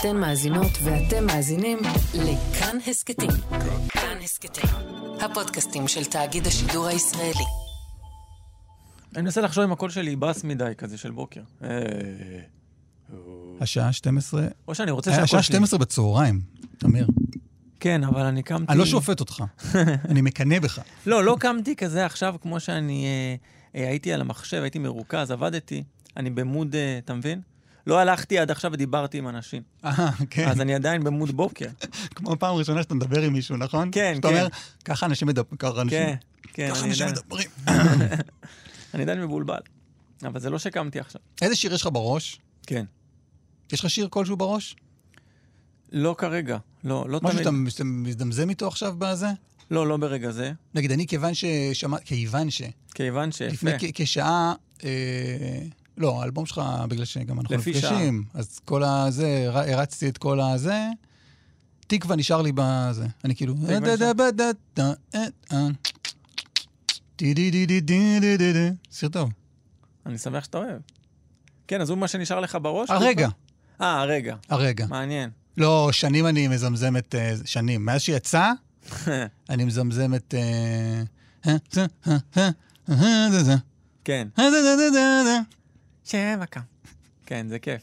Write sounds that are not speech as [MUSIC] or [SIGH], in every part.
אתן מאזינות ואתם מאזינים לכאן הסכתים. כאן הסכתים, הפודקאסטים של תאגיד השידור הישראלי. אני מנסה לחשוב אם הקול שלי בס מדי כזה של בוקר. אה, השעה 12, או שאני רוצה אה, שהקול השעה שלי... 12 בצהריים, תמיר. כן, אבל אני קמתי... אני לא שופט אותך, [LAUGHS] אני מקנא בך. לא, לא קמתי כזה עכשיו כמו שאני אה, אה, הייתי על המחשב, הייתי מרוכז, עבדתי. אני במוד, אה, אתה מבין? לא הלכתי עד עכשיו ודיברתי עם אנשים. אה, כן. אז אני עדיין במוד בוקר. כמו פעם ראשונה שאתה מדבר עם מישהו, נכון? כן, שאתה כן. אומר, ככה אנשים מדברים, ככה אנשים כן, כן, ככה אנשים מדברים. [LAUGHS] אני עדיין מבולבל. אבל זה לא שקמתי עכשיו. איזה שיר יש לך בראש? כן. יש לך שיר כלשהו בראש? לא כרגע. לא, לא משהו תמיד. שאתה שאתה מזדמזם איתו עכשיו בזה? לא, לא ברגע זה. נגיד, אני כיוון ששמע... כיוון ש... כיוון שיפה. לפני כ- כשעה... אה, לא, האלבום שלך, בגלל שגם אנחנו נפגשים, אז כל הזה, הרצתי את כל הזה, תקווה נשאר לי בזה. אני כאילו... שיר טוב. אני שמח שאתה אוהב. כן, אז הוא מה שנשאר לך בראש? הרגע, אה, הרגע. הרגע. מעניין. לא, שנים אני מזמזם את... אה, שנים. מאז שיצא, [LAUGHS] אני מזמזם את... כן. שבע. כן, זה כיף.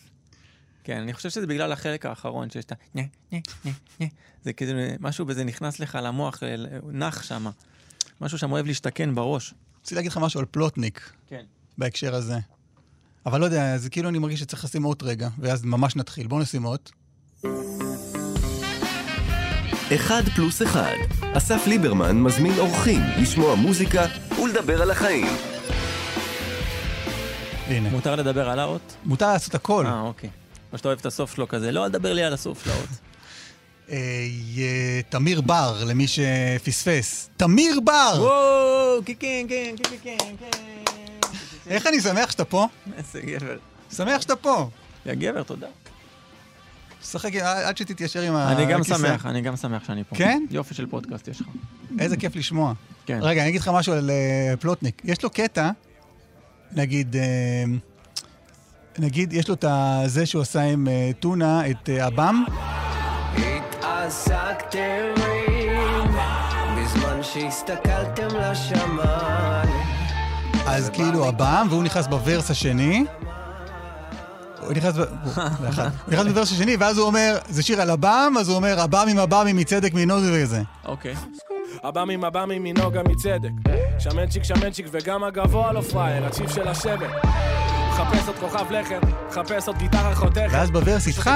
כן, אני חושב שזה בגלל החלק האחרון, שיש את ה... נה, נה, נה, נה. זה כאילו, משהו בזה נכנס לך למוח, נח שם. משהו שם אוהב להשתכן בראש. רציתי להגיד לך משהו על פלוטניק כן. בהקשר הזה. אבל לא יודע, זה כאילו אני מרגיש שצריך לשים אות רגע, ואז ממש נתחיל. בואו נשים אות. אחד פלוס אחד. אסף ליברמן מזמין אורחים לשמוע מוזיקה ולדבר על החיים. הנה. מותר לדבר על האות? מותר לעשות הכל. אה, אוקיי. או שאתה אוהב את הסוף שלו כזה, לא, אל תדבר לי על הסוף של האות. אה, אה, תמיר בר, למי שפספס. תמיר בר! וואו, כן, כן, כן, כן, כן, כן. איך אני שמח שאתה פה? איזה גבר. שמח שאתה פה. יא גבר, תודה. שחק עד שתתיישר עם הכיסא. אני גם שמח, אני גם שמח שאני פה. כן? יופי של פודקאסט יש לך. איזה כיף לשמוע. כן. רגע, אני אגיד לך משהו על אה, פלוטניק. יש לו קטע, נגיד, אה, נגיד, יש לו את זה שהוא עשה עם אה, טונה, את אה, עב"ם. התעסקתם בזמן שהסתכלתם לשמיים אז כאילו עב"ם, והוא נכנס בוורס השני. הוא נכנס. [LAUGHS] הוא בוורס השני, ואז הוא אומר, זה שיר על עב"ם, אז הוא אומר, עב"מים עב"מים מצדק מינו וזה. אוקיי. עב"מים עב"מים מנוגה מצדק שמנצ'יק שמנצ'יק וגם הגבוה לא פראייר, הצ'יף של השבט מחפש עוד כוכב לכת, מחפש עוד גיטרה חותכת ואז בוורס איתך,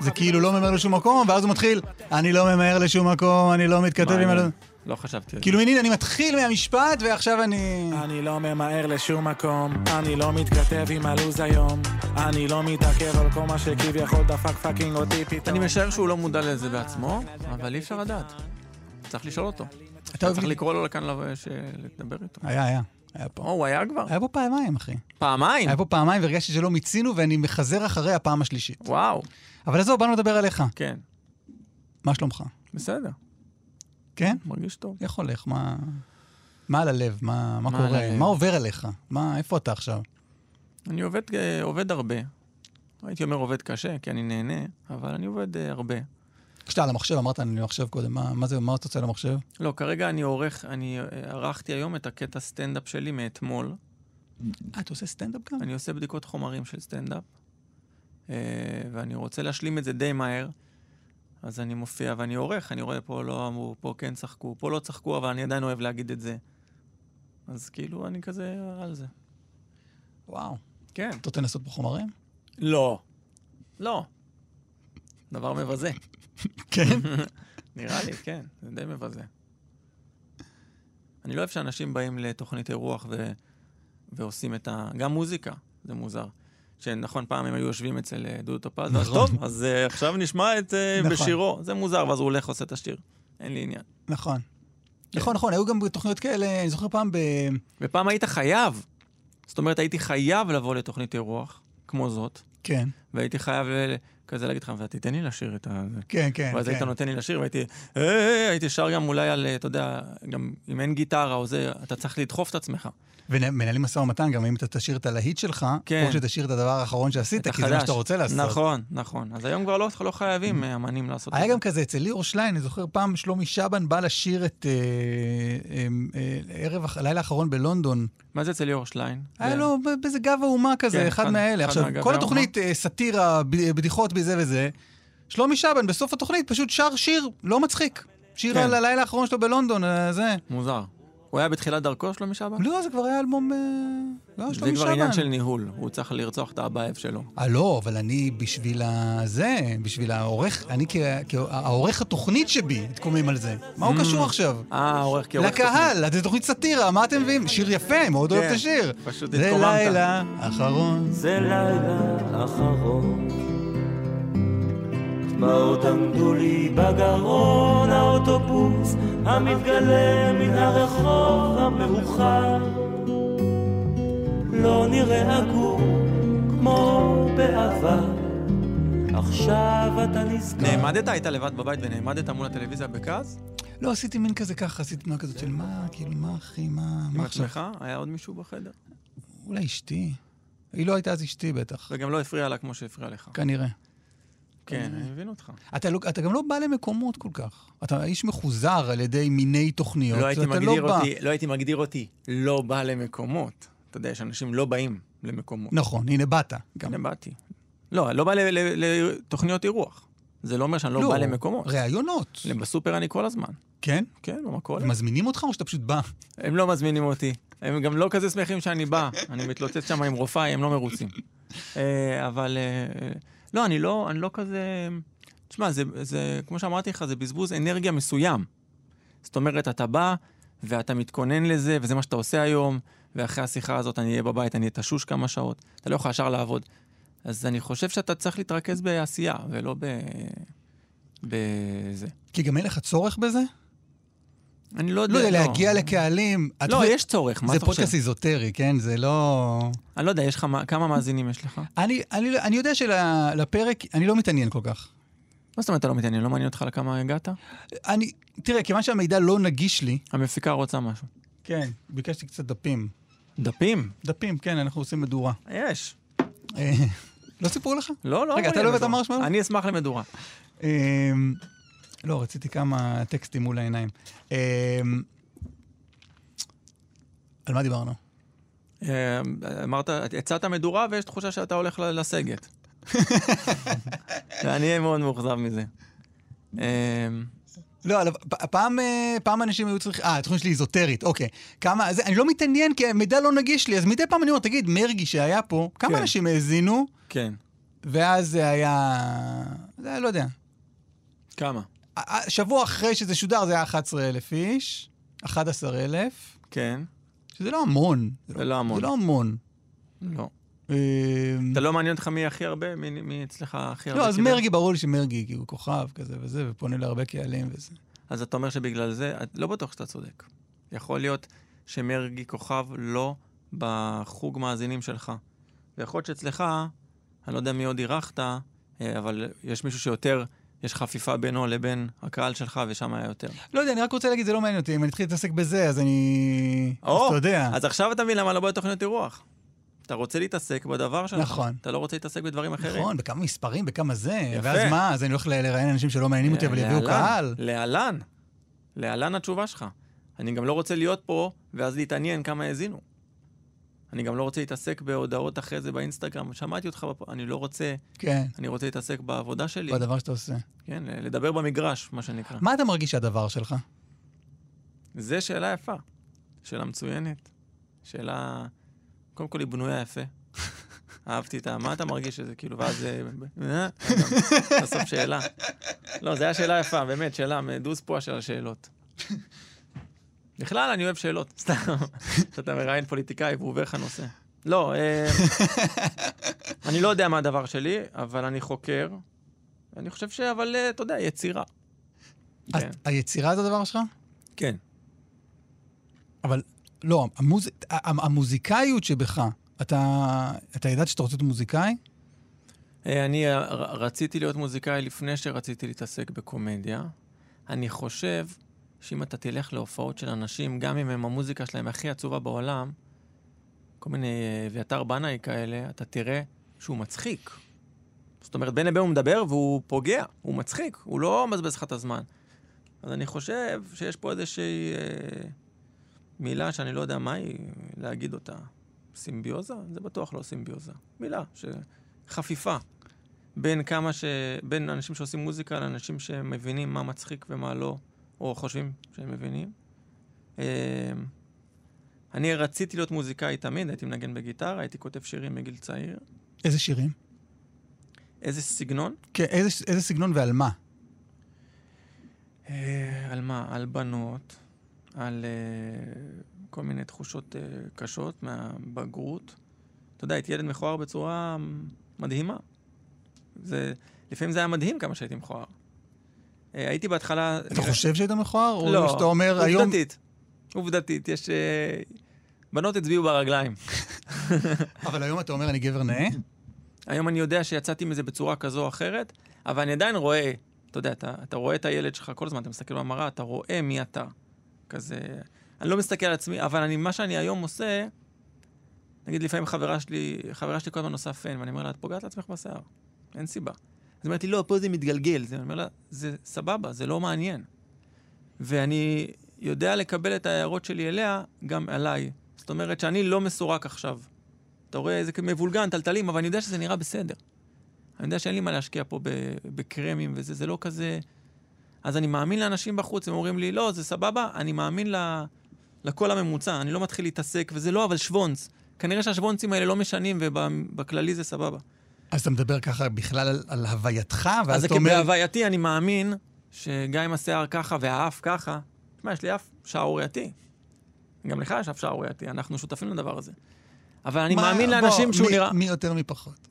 זה כאילו לא ממהר לשום מקום, ואז הוא מתחיל, אני לא ממהר לשום מקום, אני לא מתכתב עם... מעניין. הלא-" לא חשבתי על זה. כאילו, הנה, אני מתחיל מהמשפט, ועכשיו אני... אני לא ממהר לשום מקום, אני לא מתכתב עם הלו"ז היום אני לא מתעכב על כל מה שכביכול דפק fucking אותי פתאום אני משער שהוא לא מודע לזה בעצמו, אבל אי אפשר לדעת. צריך לשאול אותו. אתה אוהב צריך לקרוא לו לכאן לדבר איתו. היה, היה. היה פה. או, הוא היה כבר? היה פה פעמיים, אחי. פעמיים? היה פה פעמיים, והרגשתי שלא מיצינו, ואני מחזר אחרי הפעם השלישית. וואו. אבל עזוב, באנו לדבר עליך. כן, מה שלומך? בסדר, כן? מרגיש טוב. איך הולך? מה... מה על הלב? מה, מה מה קורה? הלב? מה עובר עליך? מה, איפה אתה עכשיו? אני עובד, אה, עובד הרבה. הייתי אומר עובד קשה, כי אני נהנה, אבל אני עובד אה, הרבה. כשאתה על המחשב, אמרת אני על המחשב קודם, מה, מה זה, מה אתה עושה על המחשב? לא, כרגע אני עורך, אני ערכתי היום את הקטע סטנדאפ שלי מאתמול. אה, אתה עושה סטנדאפ גם? אני עושה בדיקות חומרים של סטנדאפ, אה, ואני רוצה להשלים את זה די מהר. אז אני מופיע ואני עורך, אני רואה פה לא אמרו, פה כן צחקו, פה לא צחקו, אבל אני עדיין אוהב להגיד את זה. אז כאילו, אני כזה על זה. וואו. כן. אתה רוצה לנסות פה חומרים? לא. לא. דבר מבזה. [LAUGHS] כן. נראה לי, כן, זה די מבזה. אני לא אוהב שאנשים באים לתוכנית אירוח ו... ועושים את ה... גם מוזיקה, זה מוזר. שנכון, פעם הם היו יושבים אצל אה, דודו טופז, ואז נכון. טוב, אז uh, עכשיו נשמע את uh, נכון. בשירו. זה מוזר, ואז הוא הולך ועושה את השיר. אין לי עניין. נכון. נכון, נכון, היו גם תוכניות כאלה, אני זוכר פעם ב... ופעם היית חייב. זאת אומרת, הייתי חייב לבוא לתוכנית אירוח, כמו זאת, כן. והייתי חייב ל- כזה להגיד לך, ותיתן לי לשיר את ה... זה." כן, כן, ואז היית כן. נותן לי לשיר, והייתי, "היי, היי", הייתי שר גם אולי על, אתה יודע, גם אם אין גיטרה או זה, אתה צריך לדחוף את עצמך. ומנהלים משא ומתן, גם אם אתה תשאיר את הלהיט שלך, כן. או שתשאיר את הדבר האחרון שעשית, כי זה מה. שאתה רוצה לעשות. נכון, נכון. אז היום כבר לא, לא חייבים אה, אמנים לעשות את היה זה. גם כזה אצל ליאור שליין, אני זוכר פעם שלומי שבן בא לשיר את אה, אה, אה, ערב, הלילה האחרון בלונדון. מה זה אצל ליאור שליין? היה לו באיזה גב האומה כזה, כן, אחד מאלה. עכשיו, כל. התוכנית, אה, סאטירה, ב- בזה וזה, שלומי שבן בסוף התוכנית פשוט שר שיר לא מצחיק. שיר כן. על הלילה האחרון שלו בלונדון, אה, זה. מוזר. הוא היה בתחילת דרכו, שלומי שבן? לא, זה כבר היה אלבום... אה, לא, זה כבר עניין של שבן. ניהול. הוא צריך לרצוח את האבייב שלו. אה, לא, אבל אני בשביל הזה, בשביל העורך, אני כעורך התוכנית שבי, התקומם על זה. מה הוא Mm. קשור עכשיו? אה, עורך כעורך לקהל, זה תוכנית סאטירה, מה אתם מביאים? שיר יפה, מאוד אוהב כן, את השיר. פשוט זה התקוממת. לילה אחרון. זה לילה אחרון. דמעות עמדו לי בגרון, האוטובוס המתגלה מן הרחוב המאוחר. לא נראה עגור כמו בעבר, עכשיו אתה נזכר. נעמדת? היית לבד בבית ונעמדת מול הטלוויזיה בכעס? לא, עשיתי מין כזה ככה, עשיתי תנועה כזאת של מה, כאילו, מה אחי, מה, עם מה עכשיו? עצמך? היה עוד מישהו בחדר? אולי אשתי. היא לא הייתה אז אשתי בטח, וגם לא הפריע לה כמו שהפריע לך. כנראה. כן, אני מבין אותך. אתה, לא, אתה גם לא בא למקומות כל כך. אתה איש מחוזר על ידי מיני תוכניות. לא הייתי מגדיר לא בא. אותי, לא הייתי מגדיר אותי לא בא למקומות. אתה יודע, יש אנשים לא באים למקומות. נכון, הנה באת. גם. הנה באתי. לא, לא בא לתוכניות אירוח. זה לא אומר שאני לא בא למקומות. ראיונות. בסופר אני כל הזמן. כן? כן, במכולת. מזמינים אותך או שאתה פשוט בא? הם לא מזמינים אותי. הם גם לא כזה שמחים שאני בא. אני מתלוצץ שם עם רופאי, הם לא מרוצים. אה, אבל... לא, אני לא, אני לא כזה... תשמע, זה, זה, כמו שאמרתי לך, זה בזבוז אנרגיה מסוים. זאת אומרת, אתה בא ואתה מתכונן לזה, וזה מה שאתה עושה היום, ואחרי השיחה הזאת אני אהיה בבית, אני אהיה תשוש כמה שעות. אתה לא יכול ישר לעבוד. אז אני חושב שאתה צריך להתרכז בעשייה, ולא ב... בזה. כי גם אין לך צורך בזה? אני לא יודע... לא יודע, להגיע לקהלים. לא, יש צורך, מה זה אתה חושב? פודקאסט איזוטרי, כן? זה לא... אני לא יודע, יש לך, מה- כמה מאזינים יש לך? אני, אני, אני יודע שלפרק, אני לא מתעניין כל כך. מה זאת אומרת אתה לא מתעניין? לא מעניין אותך לכמה הגעת? אני, תראה, כיוון שהמידע לא נגיש לי, המפיקה רוצה משהו. כן, ביקשתי קצת דפים. דפים? דפים, כן, אנחנו עושים מדורה. יש. אה, לא סיפרו לך? לא, לא. רגע, אתה לא אוהב את מדורה. המרשמלו? אני אשמח למדורה. לא, רציתי כמה טקסטים מול העיניים. אה, על מה דיברנו? אה, אמרת, הצעת מדורה ויש תחושה שאתה הולך לסגת. [LAUGHS] ואני אהיה מאוד מאוכזב מזה. אה, לא, אבל פעם, אה, פעם אנשים היו צריכים... אה, התוכנית שלי איזוטרית, אוקיי. כמה... זה, אני לא מתעניין כי המידע לא נגיש לי, אז מדי פעם אני אומר, תגיד, מרגי שהיה פה, כמה כן. אנשים האזינו, כן. ואז זה היה... זה היה, לא יודע. כמה? שבוע אחרי שזה שודר זה היה 11,000 איש, 11,000, כן. שזה לא המון. זה לא המון. זה לא המון. לא. אה, אתה לא מעניין אותך מי הכי הרבה? מי- מי אצלך הכי הרבה? לא, אז? מרגי, ברור לי שמרגי, כי הוא כוכב כזה וזה, ופונה להרבה קהלים וזה. אז אתה אומר שבגלל זה, לא בטוח שאתה צודק. יכול להיות שמרגי כוכב לא בחוג מאזינים שלך. ויכול להיות שאצלך, אני לא יודע מי עוד אירחת, אה, אבל יש מישהו שיותר, יש חפיפה בינו לבין הקהל שלך, ושם היה יותר. לא יודע, אני רק רוצה להגיד, זה לא מעניין אותי. אם אני אתחיל להתעסק בזה, אז אני... אז או, אתה יודע. אז עכשיו אתה מבין למה לא בא לתוכניות אירוח. אתה רוצה להתעסק בדבר שלך. נכון. אתה לא רוצה להתעסק בדברים אחרים. נכון, בכמה מספרים, בכמה זה. יפה. ואז מה, אז אני הולך לראיין אנשים שלא מעניינים אותי, אבל יביאו קהל. להלן. להלן התשובה שלך. אני גם לא רוצה להיות פה, ואז להתעניין כמה האזינו. אני גם לא רוצה להתעסק בהודעות אחרי זה באינסטגרם. שמעתי אותך, בפ... אני לא רוצה, כן, אני רוצה להתעסק בעבודה שלי. בדבר שאתה עושה. כן, לדבר במגרש, מה שנקרא. מה אתה מרגיש שהדבר שלך? זה שאלה יפה. שאלה מצוינת. שאלה... קודם כל היא בנויה יפה. [LAUGHS] אהבתי את ה... מה אתה מרגיש שזה כאילו, ואז... אה, אה, בסוף שאלה. לא, זו הייתה שאלה יפה, באמת, שאלה, מדוז פה של השאלות. בכלל, אני אוהב שאלות, [LAUGHS] סתם. שאתה מראיין פוליטיקאי והוא עובר לך נושא. לא, אה, [LAUGHS] אני לא יודע מה הדבר שלי, אבל אני חוקר. אני חושב ש... אבל, אה, אתה יודע, יצירה. כן. היצירה זה הדבר שלך? כן. אבל לא, המוזיקאיות שבך, אתה, ידעת שאתה רוצה להיות מוזיקאי? אה, אני רציתי להיות מוזיקאי לפני שרציתי להתעסק בקומדיה. אני חושב שאם אתה תלך להופעות של אנשים, גם אם הם המוזיקה שלהם הכי עצובה בעולם, כל מיני אה, אביתר בנאי כאלה, אתה תראה שהוא מצחיק. זאת אומרת, בין לבין הוא מדבר והוא פוגע, הוא מצחיק, הוא לא מבזבז לך את הזמן. אז אני חושב שיש פה איזושהי אה, מילה שאני לא יודע מהי להגיד אותה. סימביוזה? זה בטוח לא סימביוזה. מילה, ש... חפיפה. בין כמה ש... בין אנשים שעושים מוזיקה לאנשים שמבינים מה מצחיק ומה לא, או חושבים שהם מבינים. אה, אני רציתי להיות מוזיקאי תמיד, הייתי מנגן בגיטרה, הייתי כותב שירים מגיל צעיר. איזה שירים? איזה סגנון? כן, איזה, איזה סגנון ועל מה? אה, על מה? על בנות, על אה, כל מיני תחושות אה, קשות מהבגרות. אתה יודע, הייתי ילד מכוער בצורה מדהימה. זה, לפעמים זה היה מדהים כמה שהייתי מכוער. אה, הייתי בהתחלה... אתה חושב שהיית מכוער? או לא, שאתה אומר היום... עובדתית. עובדתית, יש... אה, בנות הצביעו ברגליים. [LAUGHS] אבל היום אתה אומר אני גבר נאה? היום אני יודע שיצאתי מזה בצורה כזו או אחרת, אבל אני עדיין רואה, אתה יודע, אתה, אתה רואה את הילד שלך כל הזמן, אתה מסתכל במראה, אתה רואה מי אתה. כזה... אני לא מסתכל על עצמי, אבל אני, מה שאני היום עושה, נגיד לפעמים חברה שלי, חברה שלי כל הזמן עושה פן, ואני אומר לה, את פוגעת לעצמך בשיער, אין סיבה. אז לי, לא, פה זה מתגלגל. זה, אני אומר לה, זה סבבה, זה לא מעניין. ואני יודע לקבל את ההערות שלי אליה, גם עליי. זאת אומרת שאני לא מסורק עכשיו. אתה רואה איזה מבולגן, טלטלים, אבל אני יודע שזה נראה בסדר. אני יודע שאין לי מה להשקיע פה בקרמים וזה, זה לא כזה... אז אני מאמין לאנשים בחוץ, הם אומרים לי, לא, זה סבבה, אני מאמין ל... לקול הממוצע, אני לא מתחיל להתעסק, וזה לא, אבל שוונץ. כנראה שהשוונצים האלה לא משנים, ובכללי זה סבבה. אז אתה מדבר ככה בכלל על, על הווייתך, אז ואז אתה אומר... בהווייתי, אני מאמין שגם אם השיער ככה והאף ככה, תשמע, יש לי אף שערורייתי. גם לך יש אף שערורייתי, אנחנו שותפים לדבר הזה. אבל אני מה- מאמין בוא, לאנשים שהוא מי- נראה... מי יותר מפחות?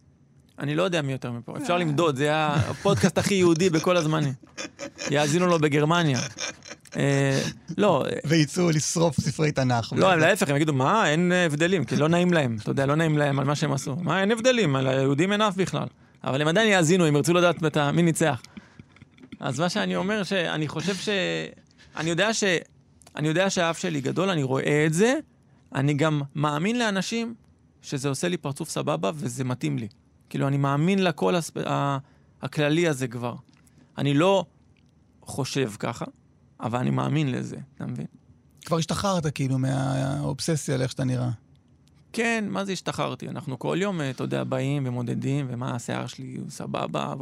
אני לא יודע מי יותר מפה, אפשר למדוד, זה הפודקאסט הכי יהודי בכל הזמנים. יאזינו לו בגרמניה. אה, לא, אה, ויצאו לשרוף ספרי תנ"ך. לא, להפך, הם יגידו, מה, אין אה, הבדלים, כי לא נעים להם, אתה יודע, לא נעים להם על מה שהם עשו. מה, אין הבדלים, על היהודים אין אף בכלל. אבל הם עדיין יאזינו, הם ירצו לדעת מי ניצח. אז מה שאני אומר, שאני חושב ש... אני יודע ש... אני יודע שהאף שלי גדול, אני רואה את זה, אני גם מאמין לאנשים שזה עושה לי פרצוף סבבה וזה מתאים לי. כאילו, אני מאמין לקול הספ... הכללי הזה כבר. אני לא חושב ככה, אבל אני מאמין לזה, אתה מבין? כבר השתחררת כאילו מהאובססיה לאיך שאתה נראה. כן, מה זה השתחררתי? אנחנו כל יום, אה, אתה יודע, באים ומודדים, ומה השיער שלי הוא סבבה,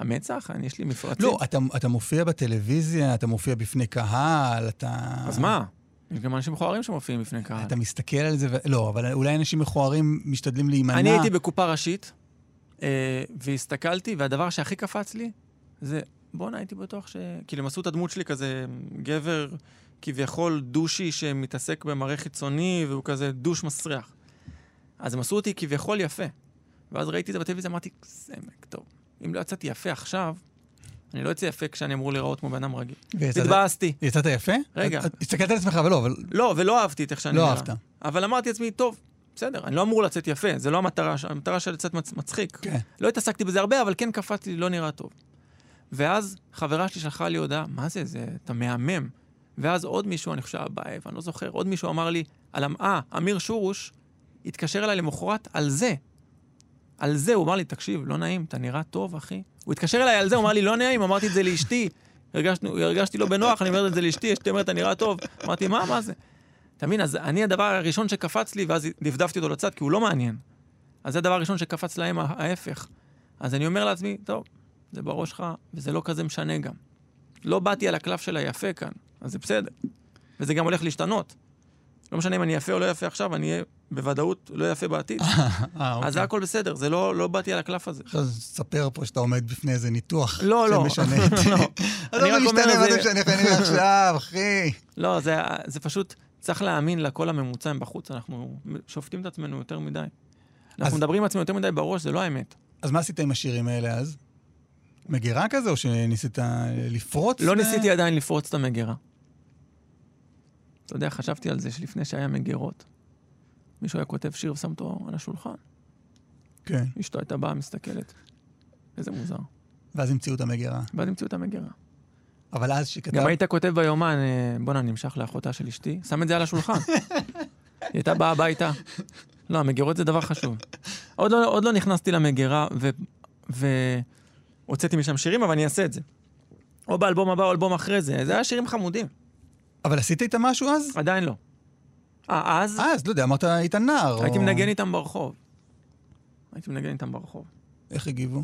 והמצח, אני, יש לי מפרצים. לא, אתה, אתה מופיע בטלוויזיה, אתה מופיע בפני קהל, אתה... אז מה? יש גם אנשים מכוערים שמופיעים בפני קהל. אתה מסתכל על זה, ו... לא, אבל אולי אנשים מכוערים משתדלים להימנע. אני הייתי בקופה ראשית, אה, והסתכלתי, והדבר שהכי קפץ לי, זה, בואנה, הייתי בטוח ש... כאילו, הם עשו את הדמות שלי כזה גבר כביכול דושי שמתעסק במראה חיצוני, והוא כזה דוש מסריח. אז הם עשו אותי כביכול יפה. ואז ראיתי את זה בטלוויזיה, אמרתי, סמק, טוב. אם לא יצאתי יפה עכשיו, אני לא אצא יפה כשאני אמור להיראות כמו בן אדם רגיל. התבאסתי. יצאת יפה? רגע. הסתכלת על עצמך, אבל לא, אבל... לא, ולא אהבתי את איך שאני לא. אהבת. אבל אמרתי לעצמי, טוב, בסדר, אני לא אמור לצאת יפה, זה לא המטרה, המטרה של לצאת מצ- מצחיק. כן. לא התעסקתי בזה הרבה, אבל כן קפצתי, לא נראה טוב. ואז חברה שלי שלחה לי הודעה, מה זה, זה, אתה מהמם. ואז עוד מישהו, אני חושב, אבייב, אני לא זוכר, עוד מישהו אמר לי, על אה, אמיר שורוש התקשר אליי למחרת על זה. על זה, הוא אמר לי, תקשיב, לא נעים, אתה נראה טוב, אחי. הוא התקשר אליי על זה, הוא אמר לי, לא נעים, אמרתי את זה לאשתי. הרגשנו, הרגשתי לא בנוח, אני אומר את זה לאשתי, אשתי אומרת, אתה נראה טוב. אמרתי, מה, מה זה? אתה מבין? אז אני הדבר הראשון שקפץ לי, ואז דפדפתי אותו לצד, כי הוא לא מעניין. אז זה הדבר הראשון שקפץ להם ההפך. אז אני אומר לעצמי, טוב, זה בראש שלך, וזה לא כזה משנה גם. לא באתי על הקלף של היפה כאן, אז זה בסדר. וזה גם הולך להשתנות. לא משנה אם אני יפה או לא יפה עכשיו, אני אהיה בוודאות לא יפה בעתיד. [LAUGHS] אה, אוקיי. אז זה הכל בסדר, זה לא, לא באתי על הקלף הזה. עכשיו תספר פה שאתה עומד בפני איזה ניתוח. לא, לא. שמשנה את... [LAUGHS] לא. [LAUGHS] אני רק אומר, מה זה- זה משנה איך אני נראה עכשיו, אחי? לא, זה, זה פשוט, צריך להאמין לקול הממוצע בחוץ, אנחנו שופטים את עצמנו יותר מדי. אנחנו אז- מדברים עם עצמנו יותר מדי בראש, זה לא האמת. אז מה עשית עם השירים האלה אז? מגירה כזה, או שניסית לפרוץ? לא ניסיתי עדיין לפרוץ את המגירה. אתה יודע, חשבתי על זה שלפני שהיה מגירות, מישהו היה כותב שיר ושם אותו על השולחן. כן. אשתו הייתה באה, מסתכלת. איזה מוזר. ואז המציאו את המגירה. ואז המציאו את המגירה. אבל אז שכתב... גם היית כותב ביומן, אה, בואנה, נמשך לאחותה של אשתי, שם את זה על השולחן. היא הייתה באה הביתה. לא, המגירות זה דבר חשוב. עוד לא, עוד לא נכנסתי למגירה והוצאתי משם שירים, אבל אני אעשה את זה. או באלבום הבא או אלבום אחרי זה. זה היה שירים חמודים. אבל עשית איתם משהו אז? עדיין לא. אה, אז אז, לא יודע, אמרת היית נער. הייתי או- מנגן איתם ברחוב. הייתי מנגן איתם ברחוב. איך הגיבו?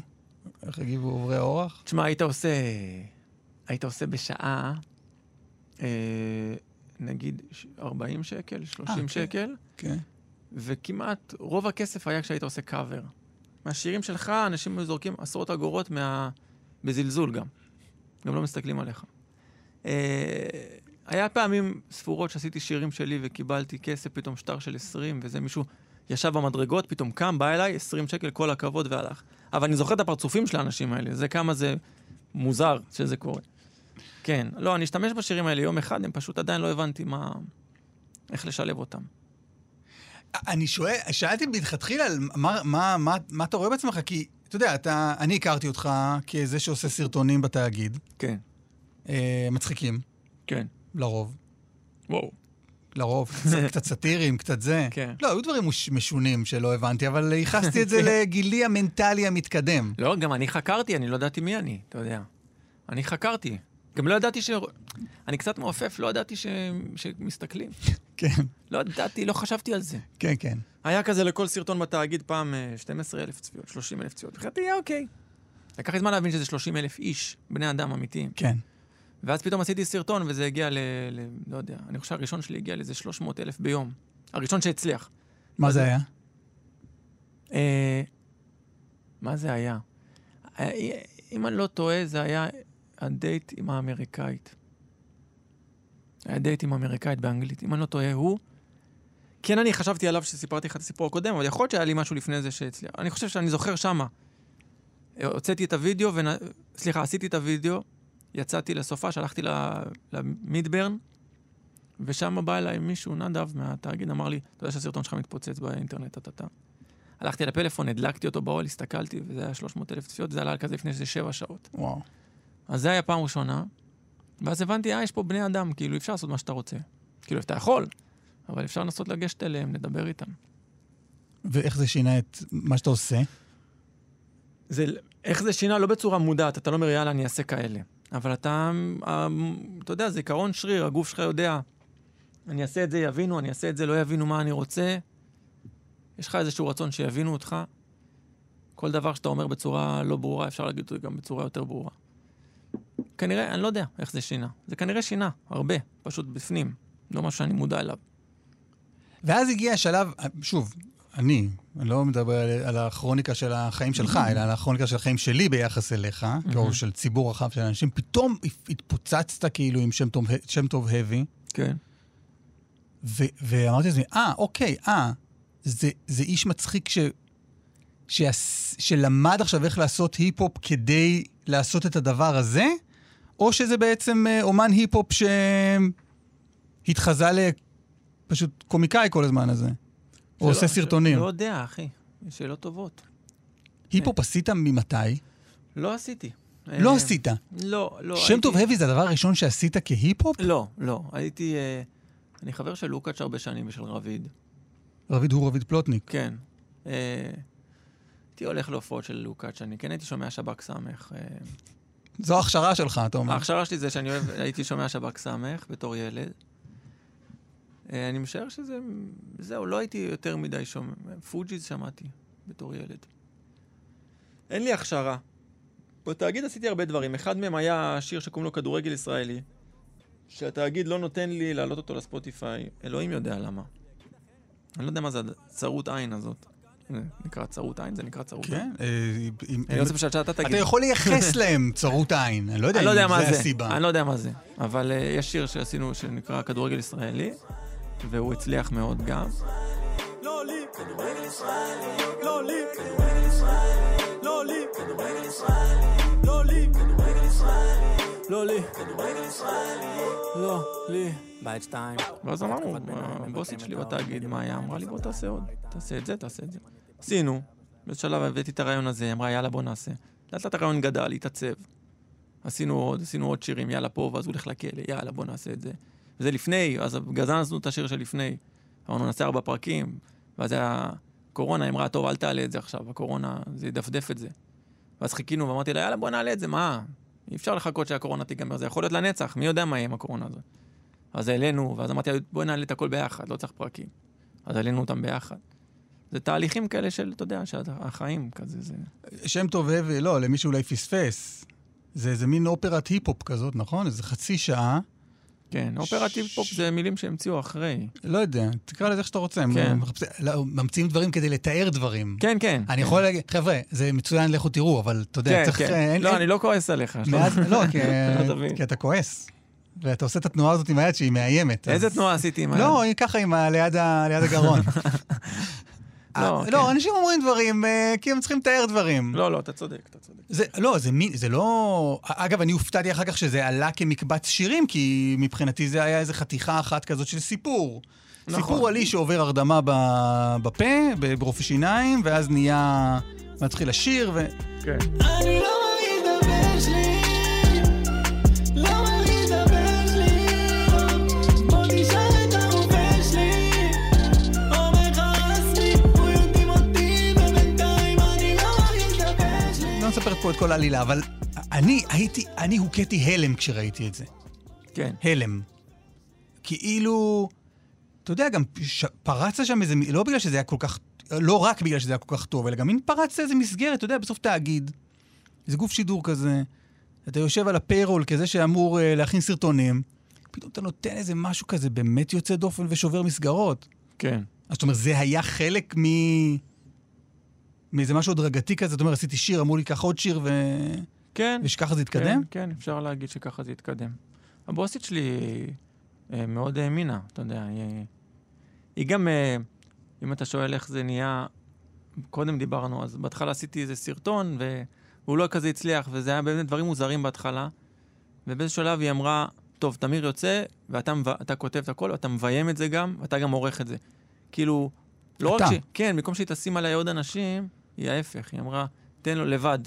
איך הגיבו עוברי האורח? תשמע, היית עושה... היית עושה בשעה, אה, נגיד ש- 40 שקל, 30 כן. שקל, כן. וכמעט רוב הכסף היה כשהיית עושה קאבר. מהשירים שלך, אנשים זורקים עשרות אגורות מה... בזלזול גם. גם לא מסתכלים עליך. אה, היה פעמים ספורות שעשיתי שירים שלי וקיבלתי כסף, פתאום שטר של 20, וזה מישהו ישב במדרגות, פתאום קם, בא אליי, 20 שקל, כל הכבוד, והלך. אבל אני זוכר את הפרצופים של האנשים האלה, זה כמה זה מוזר שזה קורה. כן, לא, אני אשתמש בשירים האלה יום אחד, הם פשוט עדיין לא הבנתי מה... איך לשלב אותם. אני שואל, שאלתי מלכתחילה מה, מה, מה, מה אתה רואה בעצמך, כי, אתה יודע, אתה, אני הכרתי אותך כזה שעושה סרטונים בתאגיד, כן, אה, מצחיקים, כן. לרוב. וואו. לרוב, [LAUGHS] קצת, סאטיריים, קצת זה. כן. לא, היו דברים מש, משונים שלא הבנתי, אבל ייחסתי את זה [LAUGHS] לגילי המנטלי המתקדם. לא, גם אני חקרתי, אני לא ידעתי מי אני, אתה יודע. אני חקרתי. גם לא ידעתי ש... אני קצת מעופף, לא ידעתי ש... שמסתכלים. כן, לא ידעתי, לא חשבתי על זה. כן, כן. היה כזה לכל סרטון בתאגיד פעם אה, 12,000 צפיות, 30,000 צפיות. החלטתי, יהיה אוקיי. לקח לי זמן להבין שזה 30,000 איש, בני אדם אמיתיים. כן. ואז פתאום עשיתי סרטון וזה הגיע ל... ל... לא יודע, אני חושב שהראשון שלי הגיע לאיזה 300,000 ביום. הראשון שהצליח. מה זה היה? אה, מה זה היה? אה, אם אני לא טועה, זה היה הדייט עם האמריקאית. היה דייט עם האמריקאית באנגלית. אם אני לא טועה, הוא... כן, אני חשבתי עליו שסיפרתי לך את הסיפור הקודם, אבל יכול להיות שהיה לי משהו לפני זה שהצליח. אני חושב שאני זוכר שמה. הוצאתי את הוידאו, ונ... סליחה, עשיתי את הוידאו, יצאתי לסופה, שלחתי למידברן, ושם בא אליי מישהו, נדב מהתאגיד, אמר לי, אתה יודע שהסרטון שלך מתפוצץ באינטרנט, טה-טה-טה. הלכתי לפלאפון, הדלקתי אותו באוהל, הסתכלתי, וזה היה 300 אלף צפיות, זה עלה כזה לפני איזה שבע שעות. וואו. אז זה היה פעם ראשונה, ואז הבנתי, אה, יש פה בני אדם, כאילו, אפשר לעשות מה שאתה רוצה. כאילו, אתה יכול, אבל אפשר לנסות לגשת אליהם, לדבר איתם. ואיך זה שינה את מה שאתה עושה? זה, איך זה שינה? לא בצורה מודעת, אתה לא אומר, יאללה, אני אעשה כאלה. אבל אתה, אה, אתה יודע, זה עיקרון שריר, הגוף שלך יודע, אני אעשה את זה, יבינו, אני אעשה את זה, לא יבינו מה אני רוצה. יש לך איזשהו רצון שיבינו אותך. כל דבר שאתה אומר בצורה לא ברורה, אפשר להגיד אותו גם בצורה יותר ברורה. כנראה, אני לא יודע איך זה שינה. זה כנראה שינה, הרבה, פשוט בפנים. לא משהו שאני מודע אליו. ואז הגיע השלב, שוב, אני, אני לא מדבר על, על הכרוניקה של החיים שלך, אלא על הכרוניקה של החיים שלי ביחס אליך, או של ציבור רחב של אנשים, פתאום התפוצצת כאילו עם שם טוב, שם טוב heavy, כן. ואמרתי לעצמי, אה, אוקיי, אה, זה, זה איש מצחיק ש, שעש, שלמד עכשיו איך לעשות היפ-הופ כדי לעשות את הדבר הזה, או שזה בעצם אה, אומן היפ-הופ שהתחזה לפשוט קומיקאי כל הזמן הזה, או עושה שלא- סרטונים. לא יודע, אחי. שאלות טובות. היפ-הופ עשית ממתי? לא עשיתי. לא אה, עשית. לא, לא. שם טוב heavy זה הדבר הראשון שעשית כהיפ-הופ? לא, לא. הייתי... אה, אני חבר של לוקאץ' הרבה שנים ושל רביד. רביד הוא רביד פלוטניק. כן. אה, הייתי הולך להופעות של לוקאץ', אני כן הייתי שומע שב"כ סמך. זו ההכשרה שלך, אתה אומר. ההכשרה שלי זה שאני אוהב, הייתי שומע שב"כ סמך בתור ילד. אה, אני משער שזה... זהו, לא הייתי יותר מדי שומע. פוג'יז שמעתי בתור ילד. אין לי הכשרה. בתאגיד עשיתי הרבה דברים. אחד מהם היה שיר שקוראים לו כדורגל ישראלי, שהתאגיד לא נותן לי להעלות אותו לספוטיפיי. אלוהים יודע למה. אני לא יודע מה זה הצרות עין הזאת. נקרא צרות עין? זה נקרא צרות עין? כן, אה, אם- אני רוצה פשוט שאתה תגיד. אתה יכול לייחס להם צרות עין, אני לא יודע לא אם זה הסיבה. אני לא יודע מה זה. אבל אה, יש שיר שעשינו שנקרא כדורגל ישראלי, והוא הצליח מאוד גם. לא לי, כדורגל ישראלי, לא לי, כדורגל ישראלי, לא לי, כדורגל ישראלי, לא לי, כדורגל ישראלי, לא לי. בית שתיים. ואז אמרנו, הבוסית שלי בתאגיד, מאיה, אמרה לי, בוא תעשה עוד, תעשה את זה, תעשה את זה. עשינו, באיזה שלב הבאתי את הרעיון הזה, היא אמרה, יאללה, בוא נעשה. לאט לאט הרעיון גדל, התעצב. עשינו עוד, עשינו עוד שירים, יאללה פה, ואז הוא הולך לכלא, יאללה בוא נעשה את זה. וזה לפני, אז גזזנו את השיר שלפני. אמרנו, נעשה ארבע פרקים, ואז היה קורונה, היא אמרה, טוב, אל תעלה את זה עכשיו, הקורונה, זה ידפדף את זה. ואז חיכינו, ואמרתי לה, יאללה, בוא נעלה את זה, מה? אי אפשר לחכות שהקורונה תיגמר, זה יכול להיות לנצח, מי יודע מה יהיה עם הקורונה הזאת. אז העלינו, ואז אמרתי, בוא נעלה את הכל ביחד, לא צריך פרקים. אז העלינו אותם ביחד. זה תהליכים כאלה של, אתה יודע, שהחיים כזה, זה... שם טוב אבי, לא, למי שאולי פספס. זה איזה מין אופרת היפ-הופ כזאת, נכון? איזה חצי שעה. כן, אופרת היפ-הופ זה מילים שהמציאו אחרי. לא יודע, תקרא לזה איך שאתה רוצה. כן. מחפשים- לא, ממציאים דברים כדי לתאר דברים. כן, כן. אני כן. יכול להגיד, חבר'ה, זה מצוין, לכו תראו, אבל אתה יודע, כן, צריך... כן. אין- לא, אני לא כועס עליך. לא, כי, [LAUGHS] לא. כי אתה כועס. ואתה עושה את התנועה הזאת עם היד שהיא מאיימת. איזה תנועה עשיתי עם היד? לא, היא ככה עם ליד הגרון. [LAUGHS] לא, אה, כן. לא, אנשים אומרים דברים אה, כי הם צריכים לתאר דברים. לא, לא, אתה צודק, אתה צודק. זה, לא, זה, מין, זה לא... אגב, אני הופתעתי אחר כך שזה עלה כמקבץ שירים, כי מבחינתי זה היה איזה חתיכה אחת כזאת של סיפור. נכון. סיפור עלי שעובר הרדמה ב- בפה, ב- ברופא שיניים, ואז נהיה... מתחיל לשיר, ו... כן. אני לא פה את כל העלילה, אבל אני הייתי, אני הוכיתי הלם כשראיתי את זה. כן. הלם. כאילו, אתה יודע, גם ש... פרץ שם איזה, לא בגלל שזה היה כל כך, לא רק בגלל שזה היה כל כך טוב, אלא גם מין פרץ איזה מסגרת, אתה יודע, בסוף תאגיד, איזה גוף שידור כזה, אתה יושב על הפיירול כזה שאמור uh, להכין סרטונים, פתאום אתה נותן איזה משהו כזה באמת יוצא דופן ושובר מסגרות. כן. אז זאת אומרת, זה היה חלק מ... מאיזה משהו הדרגתי כזה, זאת אומרת, עשיתי שיר, אמרו לי, קח עוד שיר ו... כן. ושככה זה כן, יתקדם? כן, אפשר להגיד שככה זה יתקדם. הבוסית שלי אה, מאוד האמינה, אתה יודע, היא, היא גם, אה, אם אתה שואל איך זה נהיה, קודם דיברנו, אז בהתחלה עשיתי איזה סרטון, והוא לא כזה הצליח, וזה היה באמת דברים מוזרים בהתחלה, ובאיזה שלב היא אמרה, טוב, תמיר יוצא, ואתה אתה כותב את הכל, ואתה מביים את זה גם, ואתה גם עורך את זה. כאילו, לא רק אתה. ש... כן, במקום שהיא תשים עליי עוד אנשים, היא ההפך, היא אמרה, תן לו לבד.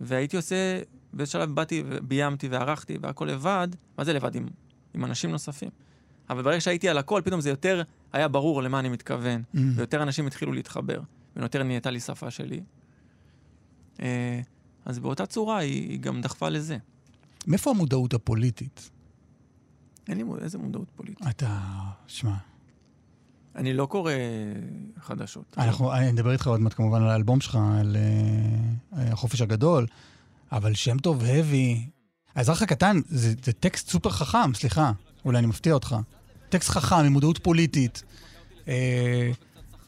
והייתי עושה, באיזה שלב באתי וביימתי וערכתי והכל לבד, מה זה לבד? עם, עם אנשים נוספים. אבל ברגע שהייתי על הכל, פתאום זה יותר היה ברור למה אני מתכוון, Mm. ויותר אנשים התחילו להתחבר, ויותר נהייתה לי שפה שלי. אה, אז באותה צורה היא, היא גם דחפה לזה. מאיפה המודעות הפוליטית? אין לי מוד- איזה מודעות פוליטית. אתה... שמע, אני לא קורא חדשות. אנחנו, אני אדבר איתך עוד מעט כמובן על האלבום שלך, על uh, החופש הגדול, אבל שם טוב האבי. האזרח הקטן זה, זה טקסט סופר חכם, סליחה, אולי אני מפתיע אותך. טקסט חכם עם מודעות פוליטית. אה,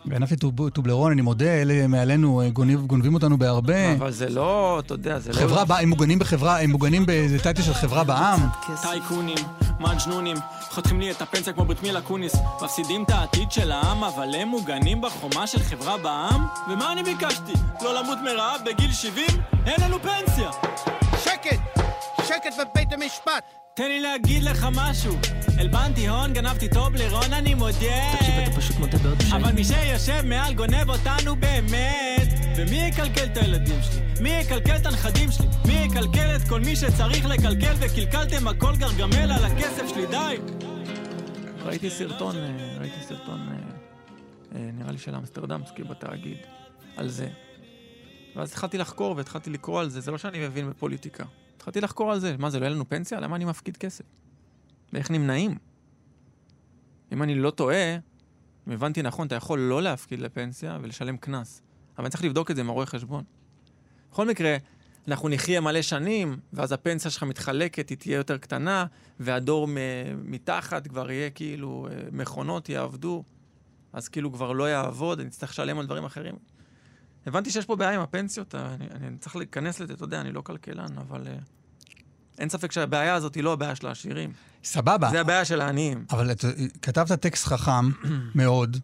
בענף טוב- טובלרון, אני מודה, אלה מעלינו אה, גונב, גונבים אותנו בהרבה. אבל זה לא, אתה יודע, זה לא... חברה, הם מוגנים בחברה, הם מוגנים באיזה טייטל של חברה בעם. טייקונים, מג'נונים, חותכים לי את הפנסיה כמו ברית מילה קוניס מפסידים את העתיד של העם, אבל הם מוגנים בחומה של חברה בעם? ומה אני ביקשתי? לא למות מרעב בגיל 70? אין לנו פנסיה! שקט! שקט בבית המשפט! תן לי להגיד לך משהו הלבנתי הון, גנבתי טובלרון, אני מודה תקשיב, אתה פשוט מודה בעוד פשעים. אבל מי שיושב מעל גונב אותנו באמת ומי יקלקל את הילדים שלי? מי יקלקל את הנכדים שלי? מי יקלקל את כל מי שצריך לקלקל וקלקלתם הכל גרגמל על הכסף שלי? די! ראיתי סרטון, אה, ראיתי סרטון, אה, אה, נראה לי של אמסטרדמסקי בתאגיד, על זה. ואז התחלתי לחקור והתחלתי לקרוא על זה, זה לא שאני מבין בפוליטיקה. התחלתי לחקור על זה, מה זה, לא יהיה לנו פנסיה? למה אני מפקיד כסף? ואיך נמנעים? אם אני לא טועה, אם הבנתי נכון, אתה יכול לא להפקיד לפנסיה ולשלם קנס. אבל אני צריך לבדוק את זה עם הרואה חשבון. בכל מקרה, אנחנו נחיה מלא שנים, ואז הפנסיה שלך מתחלקת, היא תהיה יותר קטנה, והדור מתחת כבר יהיה כאילו, אה, מכונות יעבדו, אז כאילו כבר לא יעבוד, אני צריך לשלם על דברים אחרים. הבנתי שיש פה בעיה עם הפנסיות, אני, אני צריך להיכנס לזה, אתה יודע, אני לא כלכלן, אבל uh, אין ספק שהבעיה הזאת היא לא הבעיה של העשירים, סבבה. זה הבעיה של העניים. אבל אתה כתבת טקסט חכם מאוד,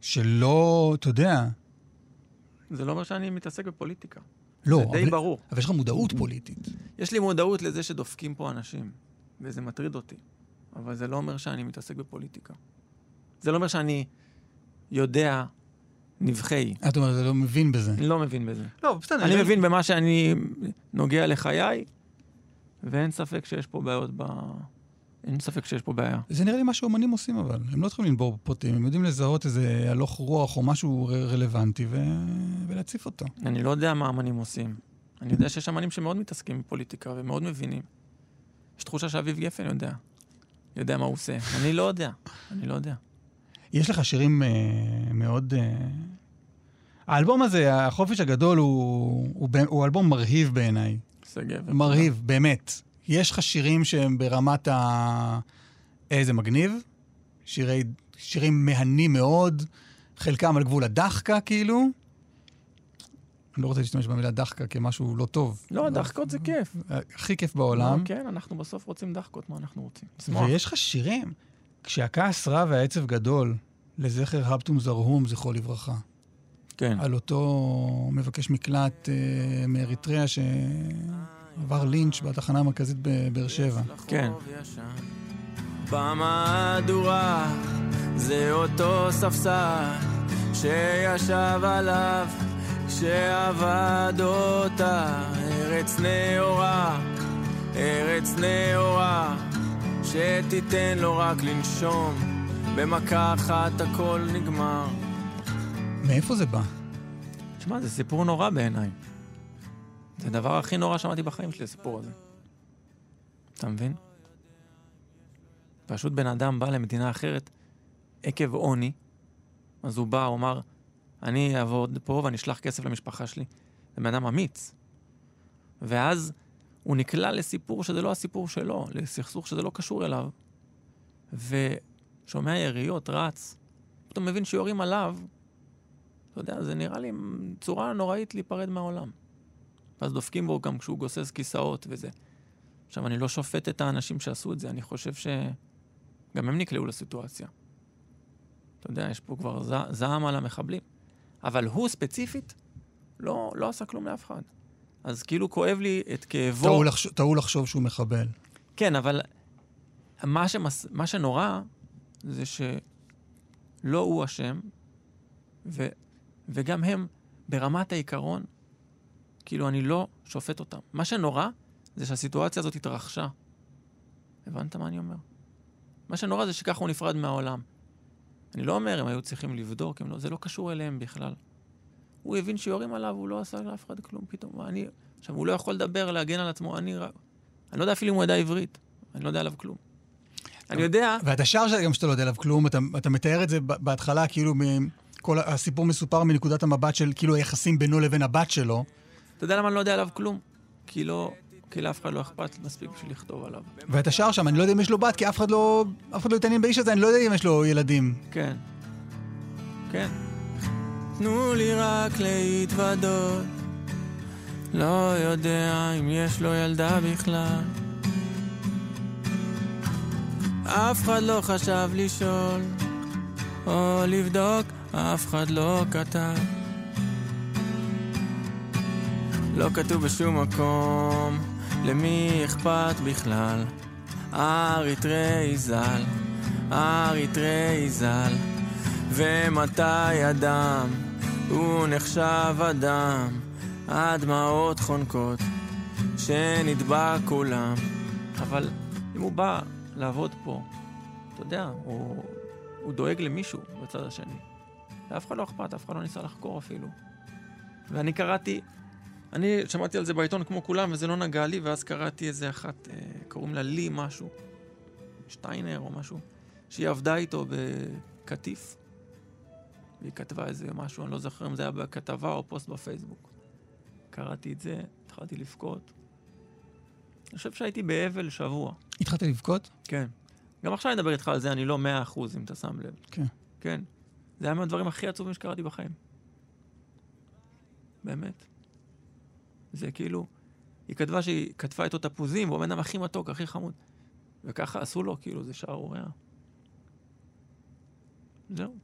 שלא, אתה יודע, זה לא אומר שאני מתעסק בפוליטיקה. לא. זה די אבל- ברור. אבל יש לך מודעות פוליטית. יש לי מודעות לזה שדופקים פה אנשים, וזה מטריד אותי, אבל זה לא אומר שאני מתעסק בפוליטיקה. זה לא אומר שאני יודע נבחי. את אומרת, אתה לא מבין בזה. לא מבין בזה. לא, בסדר. אני מבין במה שאני נוגע לחיי, ואין ספק שיש פה בעיות ב... אין ספק שיש פה בעיה. זה נראה לי מה שאומנים עושים, אבל. הם לא צריכים לנבור בפרטים, הם יודעים לזהות איזה הלוך רוח או משהו רלוונטי ו... ולהציף אותו. אני לא יודע מה אמנים עושים. אני יודע שיש אמנים שמאוד מתעסקים בפוליטיקה ומאוד מבינים. יש תחושה שאביב גפן יודע. יודע מה הוא עושה. אני לא יודע. אני לא יודע. יש לך שירים אה, מאוד... אה... האלבום הזה, החופש הגדול, הוא, הוא, ב- הוא אלבום מרהיב בעיניי. גבר. מרהיב, באמת. יש לך שירים שהם ברמת ה... איזה מגניב. שירי, שירים מהנים מאוד, חלקם על גבול הדחקה, כאילו. אני לא רוצה להשתמש במילה דחקה כמשהו לא טוב. לא, דחקות זה כיף. הכי כיף בעולם. לא, כן, אנחנו בסוף רוצים דחקות, מה אנחנו רוצים? ויש לך שירים. כשהכעס רע והעצב גדול, לזכר הפטום זרהום, זכרו לברכה. כן. על אותו מבקש מקלט אה, מאריתריאה שעבר לינץ' בתחנה המרכזית בבאר שבע. כן. במהדורה זה אותו ספסל שישב עליו כשעבד אותה ארץ נאורה, ארץ נאורה שתיתן לו רק לנשום במכה אחת הכל נגמר מאיפה זה בא? תשמע, זה סיפור נורא בעיניי. זה הדבר הכי נורא שמעתי בחיים שלי, הסיפור הזה. אתה מבין? פשוט בן אדם בא למדינה אחרת עקב עוני, אז הוא בא, הוא אמר, אני אעבוד פה ואני אשלח כסף למשפחה שלי. זה בן אדם אמיץ. ואז הוא נקלע לסיפור שזה לא הסיפור שלו, לסכסוך שזה לא קשור אליו, ושומע יריות, רץ, פתאום מבין שיורים עליו, אתה יודע, זה נראה לי צורה נוראית להיפרד מהעולם. ואז דופקים בו גם כשהוא גוסס כיסאות וזה. עכשיו, אני לא שופט את האנשים שעשו את זה, אני חושב שגם הם נקלעו לסיטואציה. אתה יודע, יש פה כבר ז... זעם על המחבלים. אבל הוא ספציפית לא, לא עשה כלום לאף אחד. אז כאילו כואב לי את כאבו. טעו לחשוב, לחשוב שהוא מחבל. כן, אבל מה, שמס... מה שנורא זה שלא הוא אשם, ו... וגם הם, ברמת העיקרון, כאילו, אני לא שופט אותם. מה שנורא זה שהסיטואציה הזאת התרחשה. הבנת מה אני אומר? מה שנורא זה שככה הוא נפרד מהעולם. אני לא אומר, הם היו צריכים לבדוק, לא, זה לא קשור אליהם בכלל. הוא הבין שיורים עליו, הוא לא עשה לאף אחד כלום פתאום. אני, עכשיו, הוא לא יכול לדבר, להגן על עצמו, אני רק... אני לא יודע אפילו אם הוא ידע עברית, אני לא יודע עליו כלום. אני יודע... ואתה שר גם שאתה לא יודע עליו כלום, אתה, אתה מתאר את זה בהתחלה, כאילו, כל הסיפור מסופר מנקודת המבט של כאילו היחסים בינו לבין הבת שלו. אתה יודע למה אני לא יודע עליו כלום? כי לא... כי לאף אחד לא אכפת מספיק בשביל לכתוב עליו. ואתה שר שם, אני לא יודע אם יש לו בת, כי אף אחד לא, אף אחד לא התעניין באיש הזה, אני לא יודע אם יש לו ילדים. כן. כן. תנו לי רק להתוודות. לא יודע אם יש לו ילדה בכלל. אף אחד לא חשב לשאול או לבדוק, אף אחד לא כתב. לא כתוב בשום מקום למי אכפת בכלל. אריתראי ז"ל, אריתראי ז"ל ומתי אדם הוא נחשב אדם הדמעות חונקות שנדבק כולם אבל אם הוא בא לעבוד פה, אתה יודע, הוא, הוא דואג למישהו בצד השני. לאף אחד לא אכפת, אף אחד לא ניסה לחקור אפילו. ואני קראתי, אני שמעתי על זה בעיתון כמו כולם, וזה לא נגע לי, ואז קראתי איזה אחת, אה, קוראים לה לי משהו, שטיינר או משהו, שהיא עבדה איתו בקטיף. והיא כתבה איזה משהו, אני לא זוכר אם זה היה בכתבה או פוסט בפייסבוק. קראתי את זה, התחלתי לבכות. אני חושב שהייתי באבל שבוע. התחלת לבכות? כן. גם עכשיו אני אדבר איתך על זה, אני לא מאה אחוז, אם אתה שם לב. כן. כן. זה היה מהדברים הכי עצובים שקראתי בחיים. באמת. זה כאילו, היא כתבה שהיא כתבה איתו תפוזים, והוא הבן אדם הכי מתוק, הכי חמוד. וככה עשו לו, כאילו, זה שערוריה. זהו.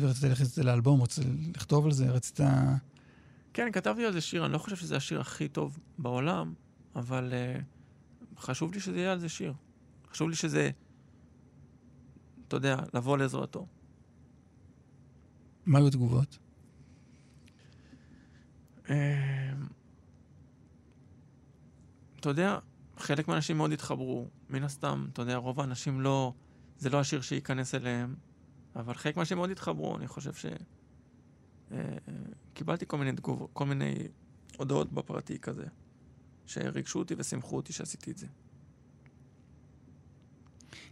ורצית להכניס את זה לאלבום, רצית לכתוב על זה, רצית... כן, כתבתי על זה שיר, אני לא חושב שזה השיר הכי טוב בעולם, אבל uh, חשוב לי שזה יהיה על זה שיר. חשוב לי שזה, אתה יודע, לבוא לעזרתו. מה היו התגובות? אה, אתה יודע, חלק מהאנשים מאוד התחברו. מן הסתם, אתה יודע, רוב האנשים לא... זה לא השיר שייכנס אליהם, אבל חלק מהאנשים מאוד התחברו. אני חושב ש... אה, קיבלתי כל מיני תגובות, כל מיני הודעות בפרטי כזה, שריגשו אותי ושימחו אותי שעשיתי את זה.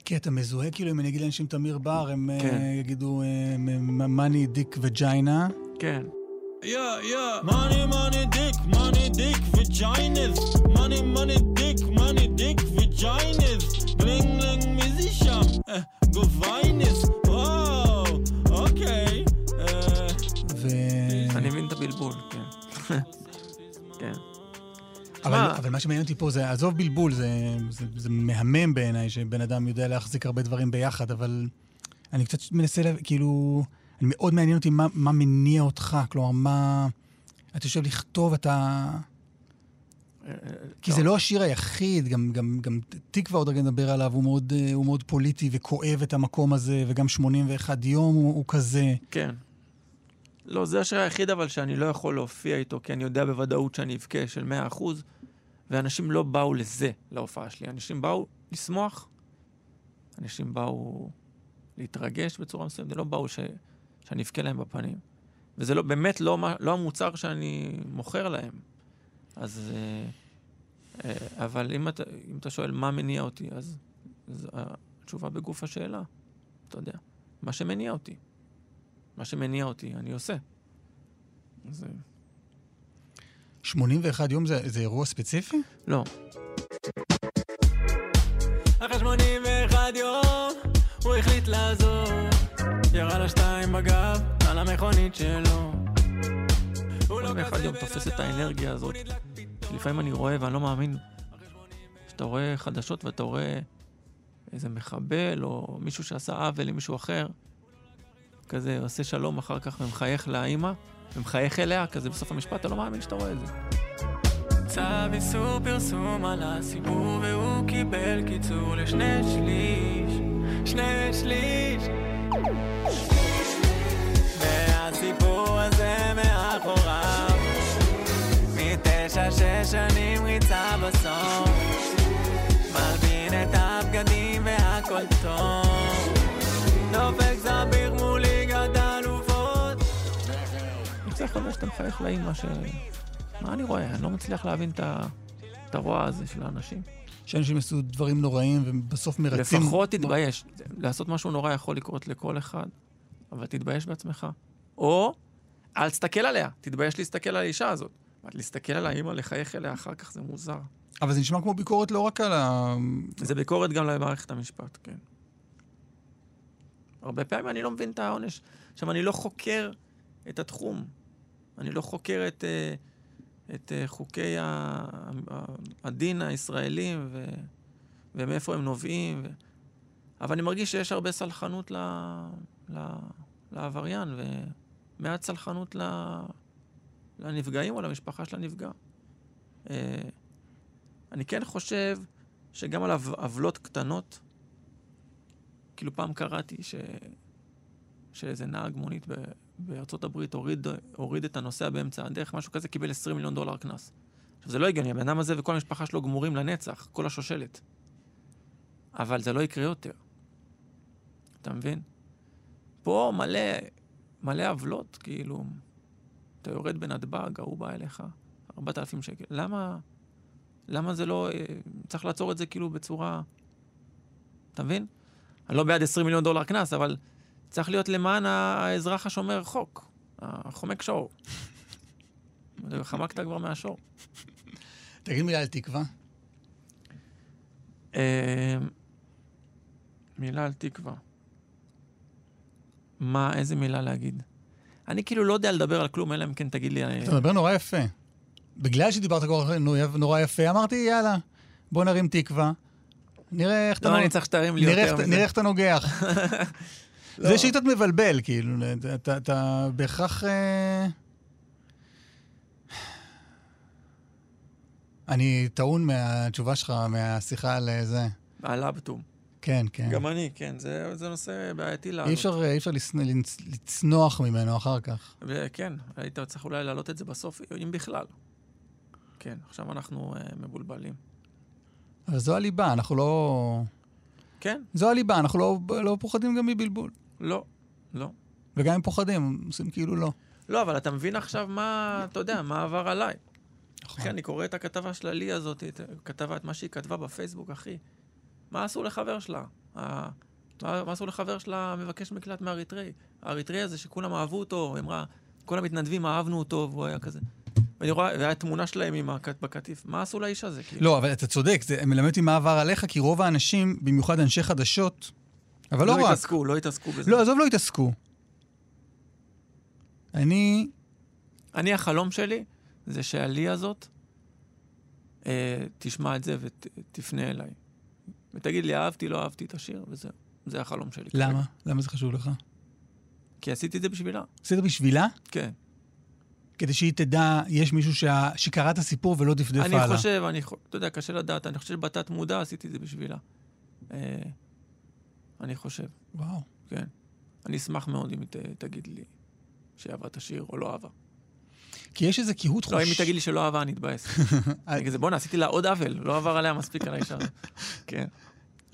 כי אתה מזוהה, כאילו, אם אני אגיד לאנשים תמיר בר, הם כן. אה, יגידו מאני, דיק וג'יינה. כן. Yeah, yeah. Money, money, dick, מה? שמעניין אותי פה זה, עזוב בלבול, זה, זה, זה מהמם בעיניי שבן אדם יודע להחזיק הרבה דברים ביחד, אבל אני קצת מנסה, לה, כאילו, אני מאוד מעניין אותי מה, מה מניע אותך, כלומר, מה... אתה יושב לכתוב, אתה... כי זה לא השיר היחיד, גם, גם, גם תקווה עוד רגע נדבר עליו, הוא מאוד, הוא מאוד פוליטי וכואב את המקום הזה, וגם 81 יום הוא, הוא כזה. כן. לא, זה השיר היחיד אבל שאני לא יכול להופיע איתו, כי אני יודע בוודאות שאני אבכה של 100%, ואנשים לא באו לזה, להופעה שלי. אנשים באו לשמוח, אנשים באו להתרגש בצורה מסוימת, לא באו ש... שאני אבכה להם בפנים. וזה לא, באמת לא, לא המוצר שאני מוכר להם. אז... אה, אה, אבל אם אתה, אם אתה שואל מה מניע אותי, אז, אז התשובה בגוף השאלה, אתה יודע. מה שמניע אותי. מה שמניע אותי, אני עושה. אז אה, 81 יום זה, זה אירוע ספציפי? לא. אחרי 81 יום הוא החליט לעזוב ירה לה שתיים בגב על המכונית שלו הוא לא יום תופס את האנרגיה הזאת. לפעמים אני רואה ואני לא מאמין. שאתה רואה חדשות ואתה רואה איזה מחבל או מישהו שעשה עוול למישהו אחר, כזה עושה שלום אחר כך ומחייך לאימא, ומחייך אליה, כזה בסוף המשפט, אתה לא מאמין שאתה רואה את זה. צו איסור פרסום על הסיפור והוא קיבל קיצור לשני שליש שני שליש והסיפור הזה מאחוריו מתשע שש שנים ריצה בסוף להיות שאתה מחייך לאימא ש... מה אני רואה? אני לא מצליח להבין את הרוע הזה של האנשים. שאנשים עשו דברים נוראים ובסוף מרצים... לפחות תתבייש. לעשות משהו נורא יכול לקרות לכל אחד, אבל תתבייש בעצמך. או, אל תסתכל עליה, תתבייש להסתכל על האישה הזאת. אבל להסתכל על האימא, לחייך אליה אחר כך, זה מוזר. אבל זה נשמע כמו ביקורת לא רק על ה... זה ביקורת גם למערכת המשפט, כן. הרבה פעמים אני לא מבין את העונש. עכשיו, אני לא חוקר את התחום. אני לא חוקר את, אה, את אה, חוקי הדין הישראלים ו, ומאיפה הם נובעים. ו... אבל אני מרגיש שיש הרבה סלחנות ל, ל, לעבריין ומעט סלחנות ל, לנפגעים או למשפחה של הנפגע. אה, אני כן חושב שגם על עו- עוולות קטנות, כאילו פעם קראתי ש... שאיזה נהג מונית. בארצות הברית הוריד, הוריד את הנוסע באמצע הדרך, משהו כזה, קיבל 20 מיליון דולר קנס. עכשיו, זה לא הגיוני, הבן אדם הזה וכל המשפחה שלו גמורים לנצח, כל השושלת. אבל זה לא יקרה יותר. אתה מבין? פה מלא, מלא עוולות, כאילו, אתה יורד בנתב"ג, ההוא בא אליך, 4,000 שקל. למה, למה זה לא... אה, צריך לעצור את זה כאילו בצורה... אתה מבין? אני לא בעד 20 מיליון דולר קנס, אבל צריך להיות למען האזרח השומר חוק, החומק שור. חמקת כבר מהשור. תגיד מילה על תקווה. אה, מילה על תקווה. מה, איזה מילה להגיד? אני כאילו לא יודע לדבר על כלום, אלא אם כן תגיד לי... אה, אתה מדבר נורא יפה. בגלל שדיברת נורא יפה, אמרתי, יאללה, בוא נרים תקווה. נראה איך אתה... לא, אני צריך שתרים לי יותר מזה. נראה איך אתה נוגח. [LAUGHS] לא. זה שיטת מבלבל, כאילו, אתה- בהכרח... אה, אני טעון מהתשובה שלך, מהשיחה על אה, זה. הלבטום. כן, כן. גם אני, כן, זה, זה נושא בעייתי לעלות. אי אפשר, אי אפשר לצנ- לצ- לצנוח ממנו אחר כך. כן, היית צריך אולי להעלות את זה בסוף, אם בכלל. כן, עכשיו אנחנו uh, מבולבלים. אבל זו הליבה, אנחנו לא... כן, זו הליבה, אנחנו לא, לא פוחדים גם מבלבול. לא, לא. וגם אם פוחדים, עושים כאילו לא. לא, אבל אתה מבין עכשיו מה, אתה יודע, מה עבר עליי. נכון. אחי, אני קורא את הכתבה של עלי הזאת, את, כתבה את מה שהיא כתבה בפייסבוק, אחי. מה עשו לחבר שלה? מה, מה עשו לחבר שלה מבקש מקלט מאריתראי? האריתראי הזה שכולם אהבו אותו, היא אמרה, כל המתנדבים אהבנו אותו, והוא היה כזה. ואני רואה, והיה תמונה שלהם עם הקט בקטיף. מה עשו לאיש הזה? כאילו? לא, אבל אתה צודק, זה מלמד אותי מה עבר עליך, כי רוב האנשים, במיוחד אנשי חדשות, אבל לא, לא רק. התעסקו, לא התעסקו בזה. לא, עזוב, לא התעסקו. אני... אני, החלום שלי זה שעלי הזאת אה, תשמע את זה ותפנה אליי. ותגיד לי, אהבתי, לא אהבתי את השיר, וזהו. זה החלום שלי. למה? כרגע. למה זה חשוב לך? כי עשיתי את זה בשבילה. עשית בשבילה? כן. כדי שהיא תדע, יש מישהו שה... שקרא את הסיפור ולא דפדף אני הלאה. חושב, אני, אתה יודע, קשה לדעת, אני חושב שבתת מודע עשיתי את זה בשבילה. אה, אני חושב, וואו. כן. אני אשמח מאוד אם ת, תגיד לי שהיא אהבה את השיר או לא אהבה. כי יש איזה קהות חוש... לא, אם היא תגיד לי שלא אהבה, אני אתבאס. [LAUGHS] אני כזה, בואנה, עשיתי לה עוד עוול, לא עבר עליה מספיק על האישה הזאת. [LAUGHS] כן.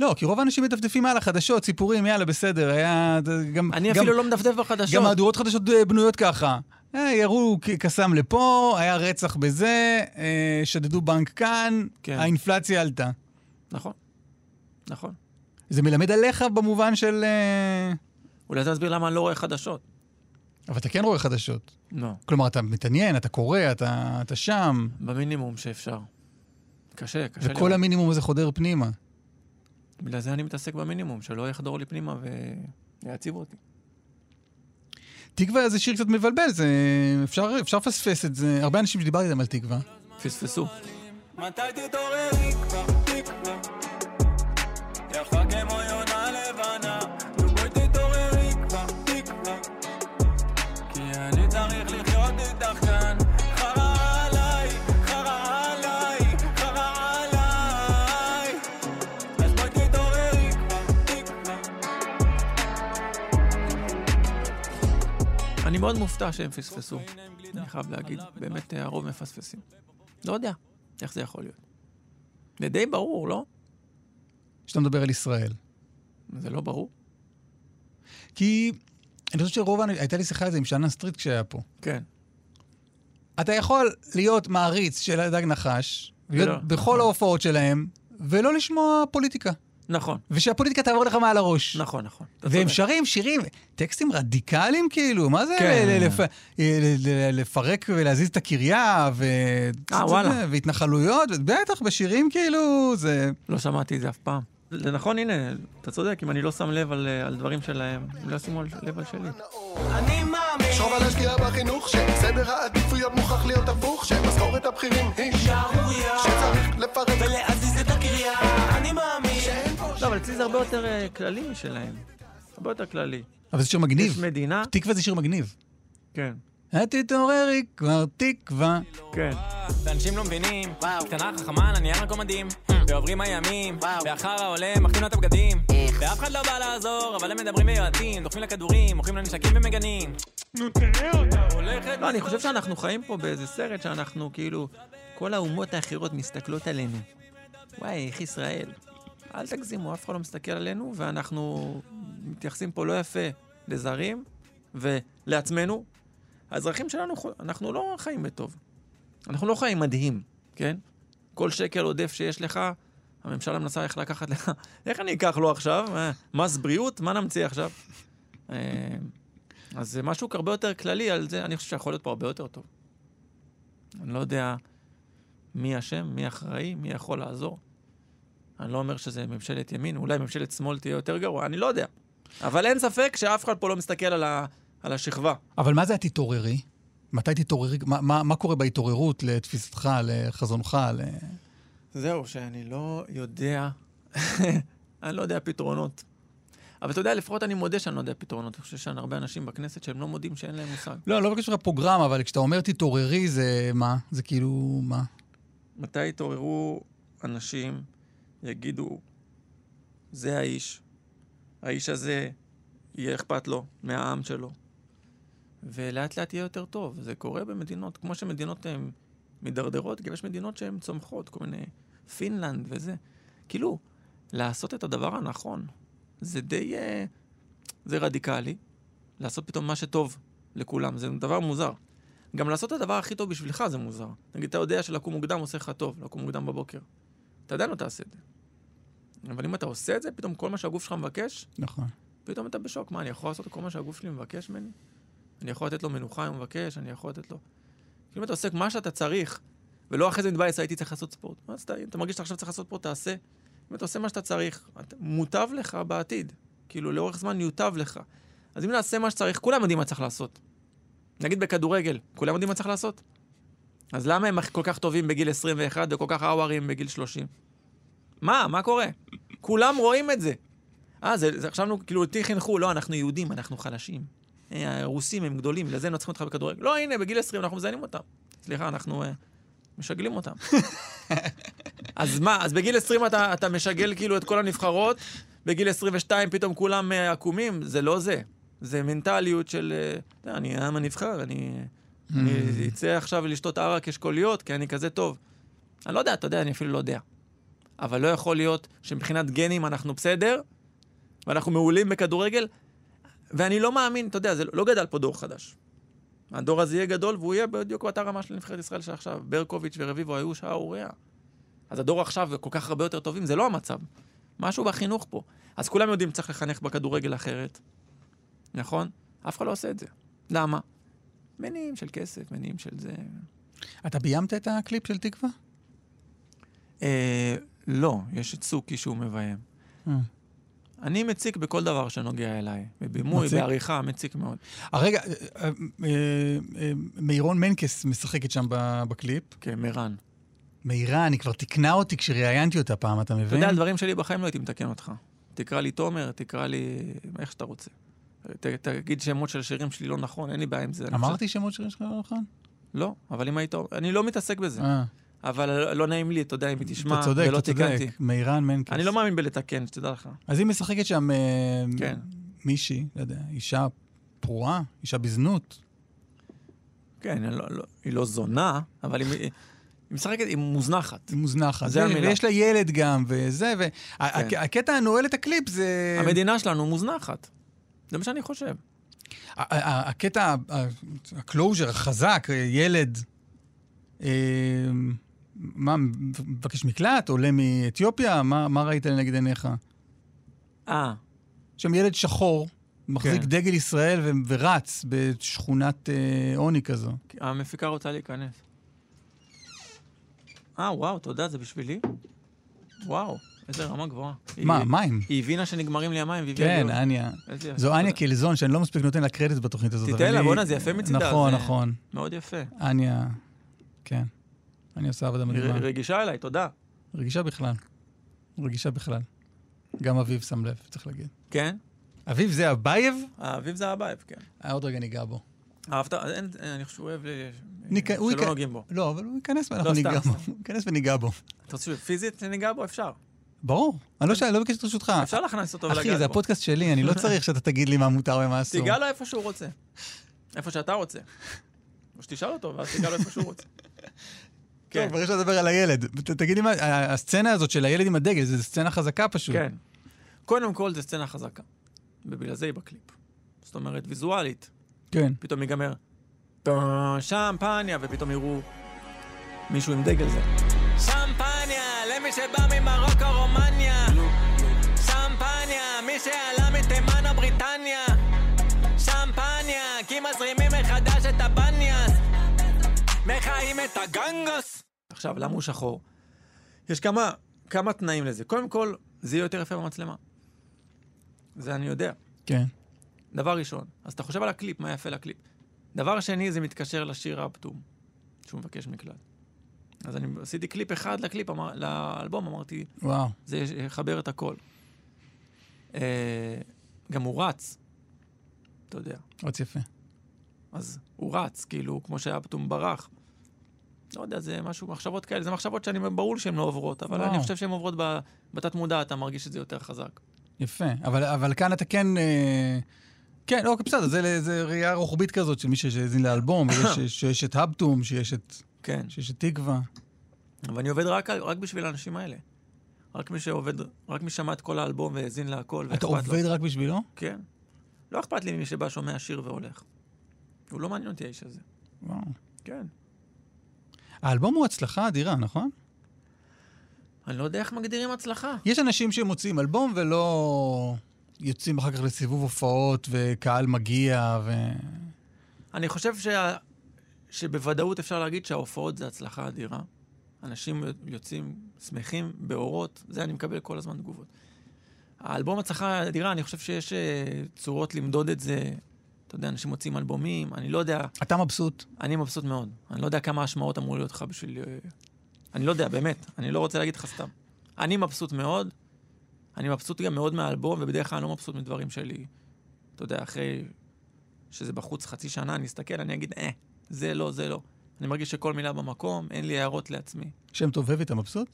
לא, כי רוב האנשים מדפדפים הלאה, חדשות, סיפורים, יאללה, בסדר, היה... גם, אני גם, אפילו לא מדפדף בחדשות. גם מהדורות חדשות אה, בנויות ככה. אה, ירו קסאם לפה, היה רצח בזה, אה, שדדו בנק כאן, כן. האינפלציה עלתה. נכון, נכון. זה מלמד עליך במובן של... אה, אולי אתה תסביר למה אני לא רואה חדשות. אבל אתה כן רואה חדשות. לא. כלומר, אתה מתעניין, אתה קורא, אתה, אתה שם, במינימום שאפשר. קשה, קשה וכל המינימום הזה חודר פנימה. בגלל זה אני מתעסק במינימום, שלא יחדור לי פנימה ויעציב אותי. תקווה זה שיר קצת מבלבל, זה... אפשר, אפשר לפספס את זה. הרבה אנשים שדיברתי איתם על תקווה. פספסו. מתי תתעוררי כבר, מאוד מופתע שהם פספסו. אני חייב להגיד, באמת אה, הרוב מפספסים. לא יודע איך זה יכול להיות. זה די ברור, לא? שאתה מדבר על ישראל. זה לא ברור? כי אני חושב שרוב. הייתה לי שיחה על זה עם שאנן סטריט כשהיה פה. כן. אתה יכול להיות מעריץ של הדג נחש, ולא, בכל נכון. ההופעות שלהם, ולא לשמוע פוליטיקה. נכון, ושהפוליטיקה תעבור לך מעל הראש. נכון, נכון. והם. שרים שירים, טקסטים רדיקליים כאילו, מה זה כן. ל- לפ- ל- ל- לפרק ולהזיז את הקריה, ו... אה, וואלה. והתנחלויות, בטח, בשירים כאילו, זה... לא שמעתי את זה אף פעם. זה נכון, הנה, אתה צודק, אם אני לא שם לב על, אה, על דברים שלהם, הם לא ישימו לב על שלי. אני מאמין, חשוב על השקיעה בחינוך שסדר העדיפויות מוכרח להיות הפוך שמשכורת הבכירים היא שערורייה, שצריך לפרק ולהזיז את הקריה. אני מאמין, לא, אבל אצלי זה הרבה יותר אה, כללי משלהם. הרבה יותר כללי. אבל זה שיר יש מגניב. מדינה, תקווה זה שיר מגניב. כן, אל תתעוררי כבר תקווה. כן. ואנשים לא מבינים, קטנה חכמה על הנייר הכל מדהים ועוברים הימים, והחרא עולה, מחכים לו את הבגדים ואף אחד לא בא לעזור, אבל הם מדברים ויועצים דוחפים לכדורים, מוכרים לנשקים ומגנים נו תראה אותה, הולכת לא, אני חושב שאנחנו חיים פה באיזה סרט שאנחנו כאילו, כל האומות האחרות מסתכלות עלינו. וואי, איך ישראל. אל תגזימו, אף אחד לא מסתכל עלינו, ואנחנו מתייחסים פה לא יפה לזרים ולעצמנו. האזרחים שלנו, אנחנו לא חיים בטוב. אנחנו לא חיים מדהים, כן? כל שקל עודף שיש לך, הממשלה מנסה איך לקחת לך. [LAUGHS] איך אני אקח לו עכשיו? אה, מס בריאות? מה נמציא עכשיו? אה, אז זה משהו הרבה יותר כללי על זה, אני חושב שיכול להיות פה הרבה יותר טוב. אני לא יודע מי אשם, מי אחראי, מי יכול לעזור. אני לא אומר שזה ממשלת ימין, אולי ממשלת שמאל תהיה יותר גרוע, אני לא יודע. אבל אין ספק שאף אחד פה לא מסתכל על, ה, על השכבה. אבל מה זה התתעוררי? מתי תתעוררי? מה, מה, מה קורה בהתעוררות לתפיסתך, לחזונך? ל... זהו, שאני לא יודע, [LAUGHS] אני לא יודע פתרונות. אבל אתה יודע, לפחות אני מודה שאני לא יודע פתרונות. אני חושב שיש הרבה אנשים בכנסת שהם לא מודים שאין להם מושג. לא, לא בקשר לפרוגרמה, אבל כשאתה אומר תתעוררי, זה מה? זה כאילו, מה? מתי יתעוררו אנשים, יגידו, זה האיש. האיש הזה, יהיה אכפת לו מהעם שלו. ולאט לאט יהיה יותר טוב. זה קורה במדינות, כמו שמדינות הן מידרדרות, גם יש מדינות שהן צומחות, כל מיני פינלנד וזה. כאילו, לעשות את הדבר הנכון, זה די... אה, זה רדיקלי. לעשות פתאום מה שטוב לכולם, זה דבר מוזר. גם לעשות את הדבר הכי טוב בשבילך זה מוזר. נגיד, אתה יודע שלקום מוקדם עושה לך טוב, לקום מוקדם בבוקר. אתה עדיין לא תעשה את זה. אבל אם אתה עושה את זה, פתאום כל מה שהגוף שלך מבקש, נכון. פתאום אתה בשוק. מה, אני יכול לעשות כל מה שהגוף שלי מבקש ממני? אני יכול לתת לו מנוחה אם הוא מבקש, אני יכול לתת לו... אם אתה עושה מה שאתה צריך, ולא אחרי זה מתבאס, הייתי צריך לעשות ספורט. מה, אז אתה, אם אתה מרגיש שאתה עכשיו צריך לעשות ספורט, תעשה. אם אתה עושה מה שאתה צריך, מוטב לך בעתיד. כאילו, לאורך זמן יוטב לך. אז אם נעשה מה שצריך, כולם יודעים מה צריך לעשות. נגיד בכדורגל, כולם יודעים מה צריך לעשות? אז למה הם כל כך טובים בגיל 21 וכל כך אאוארים בגיל 30? מה? מה קורה? כולם רואים את זה. אה, זה, זה עכשיו, כאילו, אותי חינכו, לא, אנחנו יהודים, אנחנו חלשים. אה, הרוסים הם גדולים, לזה נצחים אותך בכדורגל. לא, הנה, בגיל 20 אנחנו מזיינים אותם. סליחה, אנחנו אה, משגלים אותם. [LAUGHS] אז מה, אז בגיל 20 אתה, אתה משגל כאילו את כל הנבחרות, בגיל 22 פתאום כולם אה, עקומים? זה לא זה. זה מנטליות של, אה, אני העם הנבחר, אני, אני אצא עכשיו לשתות ערק אשכוליות, כי אני כזה טוב. אני לא יודע, אתה יודע, אני אפילו לא יודע. אבל לא יכול להיות שמבחינת גנים אנחנו בסדר, ואנחנו מעולים בכדורגל, ואני לא מאמין, אתה יודע, זה לא גדל פה דור חדש. הדור הזה יהיה גדול, והוא יהיה בדיוק באותה רמה של נבחרת ישראל של עכשיו. ברקוביץ' ורביבו היו שערורייה. אז הדור עכשיו כל כך הרבה יותר טובים, זה לא המצב. משהו בחינוך פה. אז כולם יודעים שצריך לחנך בכדורגל אחרת, נכון? אף אחד לא עושה את זה. למה? מניעים של כסף, מניעים של זה. אתה ביימת את הקליפ של תקווה? אה, לא, יש את סוכי שהוא מביים. אה. אני מציק בכל דבר שנוגע אליי. בבימוי, מציק? בעריכה, מציק מאוד. הרגע, אה, אה, אה, מירון מנקס משחקת שם בקליפ. כן, מירן. מאירה, אני כבר תיקנה אותי כשראיינתי אותה פעם, אתה אתה מבין? יודע, על דברים שלי בחיים לא הייתי מתקן אותך. תקרא לי תומר, תקרא לי איך שאתה רוצה. ת, תגיד שמות של שירים שלי לא נכון, אין לי בעיה עם זה. אמרתי שמות שירים שלך לא נכון? לא, אבל אם היית... אני לא מתעסק בזה. אה, אבל לא נעים לי, אתה יודע, אם היא תשמע, אתה צודק, ולא אתה תיקנתי. צודק. מאירן מנקס. אני לא מאמין בלתקן, שתדע לך. אז היא משחקת שם אה, כן. מישהי, לא יודע, אישה פרועה, אישה בזנות. כן, אני לא, לא, היא לא זונה, אבל היא, היא משחקת, היא מוזנחת. היא מוזנחת. זה המילה. ויש לה ילד גם, וזה, כן. והקטע הנועל את הקליפ זה... המדינה שלנו מוזנחת. זה מה שאני חושב. הקטע, ה closure החזק, ילד, אה, מה, מבקש מקלט, עולה מאתיופיה, מה, מה ראית לנגד עיניך? אה, שם ילד שחור, מחזיק כן. דגל ישראל ו- ורץ בשכונת אה, עוני כזו. המפיקה רוצה להיכנס. אה, וואו, תודה, זה בשבילי? וואו, איזה רמה גבוהה. מה, היא, מים? היא הבינה שנגמרים לי המים והביאה לי כן. אניה. זו אניה. קלזון, שאני לא מספיק נותן לה קרדיט בתוכנית הזאת. תיתן לה, בואנה, זה יפה מצידה, נכון, נכון. מאוד יפה. אניה, כן. אני עושה עבודה מדהימה. רגישה אליי, תודה. רגישה בכלל. רגישה בכלל. גם אביב שם לב, צריך להגיד. כן? אביב זה אבייב? האביב זה הבייב, כן. אה, עוד רגע ניגע בו. אהבת? אני חושב שהוא אוהב ניק- הוא שלא נוגעים בו. לא, אבל הוא ייכנס ואנחנו לא, ניגע בו. הוא ייכנס וניגע בו. אתה רוצה שפיזית ניגע בו? אפשר. ברור. אני לא לא ביקש את רשותך. אפשר להכניס אותו ולגעת אחי, בו. זה הפודקאסט שלי, אני לא [LAUGHS] צריך שאתה תגיד לי מה מותר ומה אסור. תיגע לו איפה שהוא רוצה. איפה שאתה רוצה. או שתשאל אותו, ואז תיגע לו איפה שהוא רוצה. [LAUGHS] כן, כבר יש לדבר על הילד. תגיד לי מה, הסצנה הזאת של הילד עם הדגל, זו סצנה חזקה פשוט. כן. קודם כל, זו סצנה חזקה. ובגלל זה היא בקליפ. זאת אומרת, ויזואלית. כן. פתאום ייגמר, "טו, שמפניה, ופתאום יראו מישהו עם דגל זה. למי שבא ממרוקו, רומניה. שמפניה, מי שעלה מתימן או בריטניה. שמפניה, כי מזרימים מחדש את הבניאס. מחיים את הגנגוס. עכשיו, למה הוא שחור? יש כמה, כמה תנאים לזה. קודם כל, זה יהיה יותר יפה במצלמה. זה אני יודע. כן. דבר ראשון. אז אתה חושב על הקליפ, מה יפה לקליפ. דבר שני, זה מתקשר לשיר הפתום, שהוא מבקש מקלט. אז אני עשיתי קליפ אחד לקליפ, אמר, לאלבום, אמרתי, וואו. זה יחבר את הכל. אה, גם הוא רץ, אתה יודע. עוד יפה. אז הוא רץ, כאילו, כמו שהיה פתאום ברח. לא יודע, זה משהו, מחשבות כאלה, זה מחשבות שאני, ברור שהן לא עוברות, אבל וואו. אני חושב שהן עוברות בתת מודע, אתה מרגיש את זה יותר חזק. יפה. אבל, אבל כאן אתה כן... אה, כן, אוקיי, בסדר, זה, זה ראייה רוחבית כזאת של מי שהאזין לאלבום, ויש [COUGHS] שיש את הבטום, שיש את, כן. שיש תקווה. ואני עובד רק, רק בשביל האנשים האלה. רק מי שעובד, רק מי שמע את כל האלבום והאזין להכל, אתה ואכפת לו. עובד רק בשבילו? כן. לא אכפת לי ממי שבא, שומע שיר והולך. הוא לא מעניין אותי האיש הזה. וואו. כן. האלבום הוא הצלחה אדירה, נכון? אני לא יודע איך מגדירים הצלחה. יש אנשים שמוציאים אלבום ולא יוצאים אחר כך לסיבוב הופעות וקהל מגיע ו... אני חושב שה... שבוודאות אפשר להגיד שההופעות זה הצלחה אדירה. אנשים יוצאים שמחים, באורות, זה אני מקבל כל הזמן תגובות. האלבום הצלחה אדירה, אני חושב שיש אה, צורות למדוד את זה. אתה יודע, אנשים מוצאים אלבומים, אני לא יודע, אתה מבסוט. אני מבסוט מאוד. אני לא יודע כמה השמעות אמור להיות לך בשביל... אה, אני לא יודע, באמת, אני לא רוצה להגיד לך סתם. אני מבסוט מאוד, אני מבסוט גם מאוד מהאלבום, ובדרך כלל אני לא מבסוט מדברים שלי. אתה יודע, אחרי שזה בחוץ חצי שנה, אני אסתכל, אני אגיד, אה, זה לא, זה לא. אני מרגיש שכל מילה במקום, אין לי הערות לעצמי. שם טובב אתה מבסוט?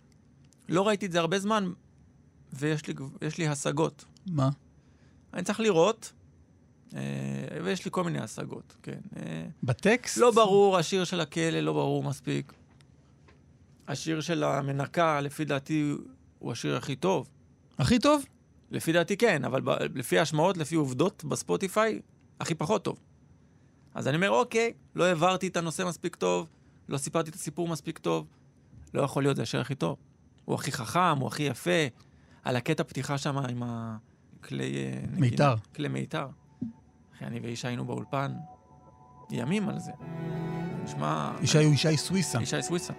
לא ראיתי את זה הרבה זמן, ויש לי, לי השגות. מה? אני צריך לראות, אה, ויש לי כל מיני השגות, כן. אה, בטקסט? לא ברור, השיר של הכלא לא ברור מספיק. השיר של המנקה, לפי דעתי, הוא השיר הכי טוב. הכי טוב? לפי דעתי כן, אבל ב- לפי השמעות, לפי עובדות בספוטיפיי, הכי פחות טוב. אז אני אומר, אוקיי, לא העברתי את הנושא מספיק טוב, לא סיפרתי את הסיפור מספיק טוב, לא יכול להיות, זה השיר הכי טוב. הוא הכי חכם, הוא הכי יפה. על הקטע פתיחה שם עם הכלי... אה, מיתר. כלי מיתר. אחי, אני ואישה היינו באולפן ימים על זה. נשמע... ישי הוא ישי סוויסה. ישי סוויסה.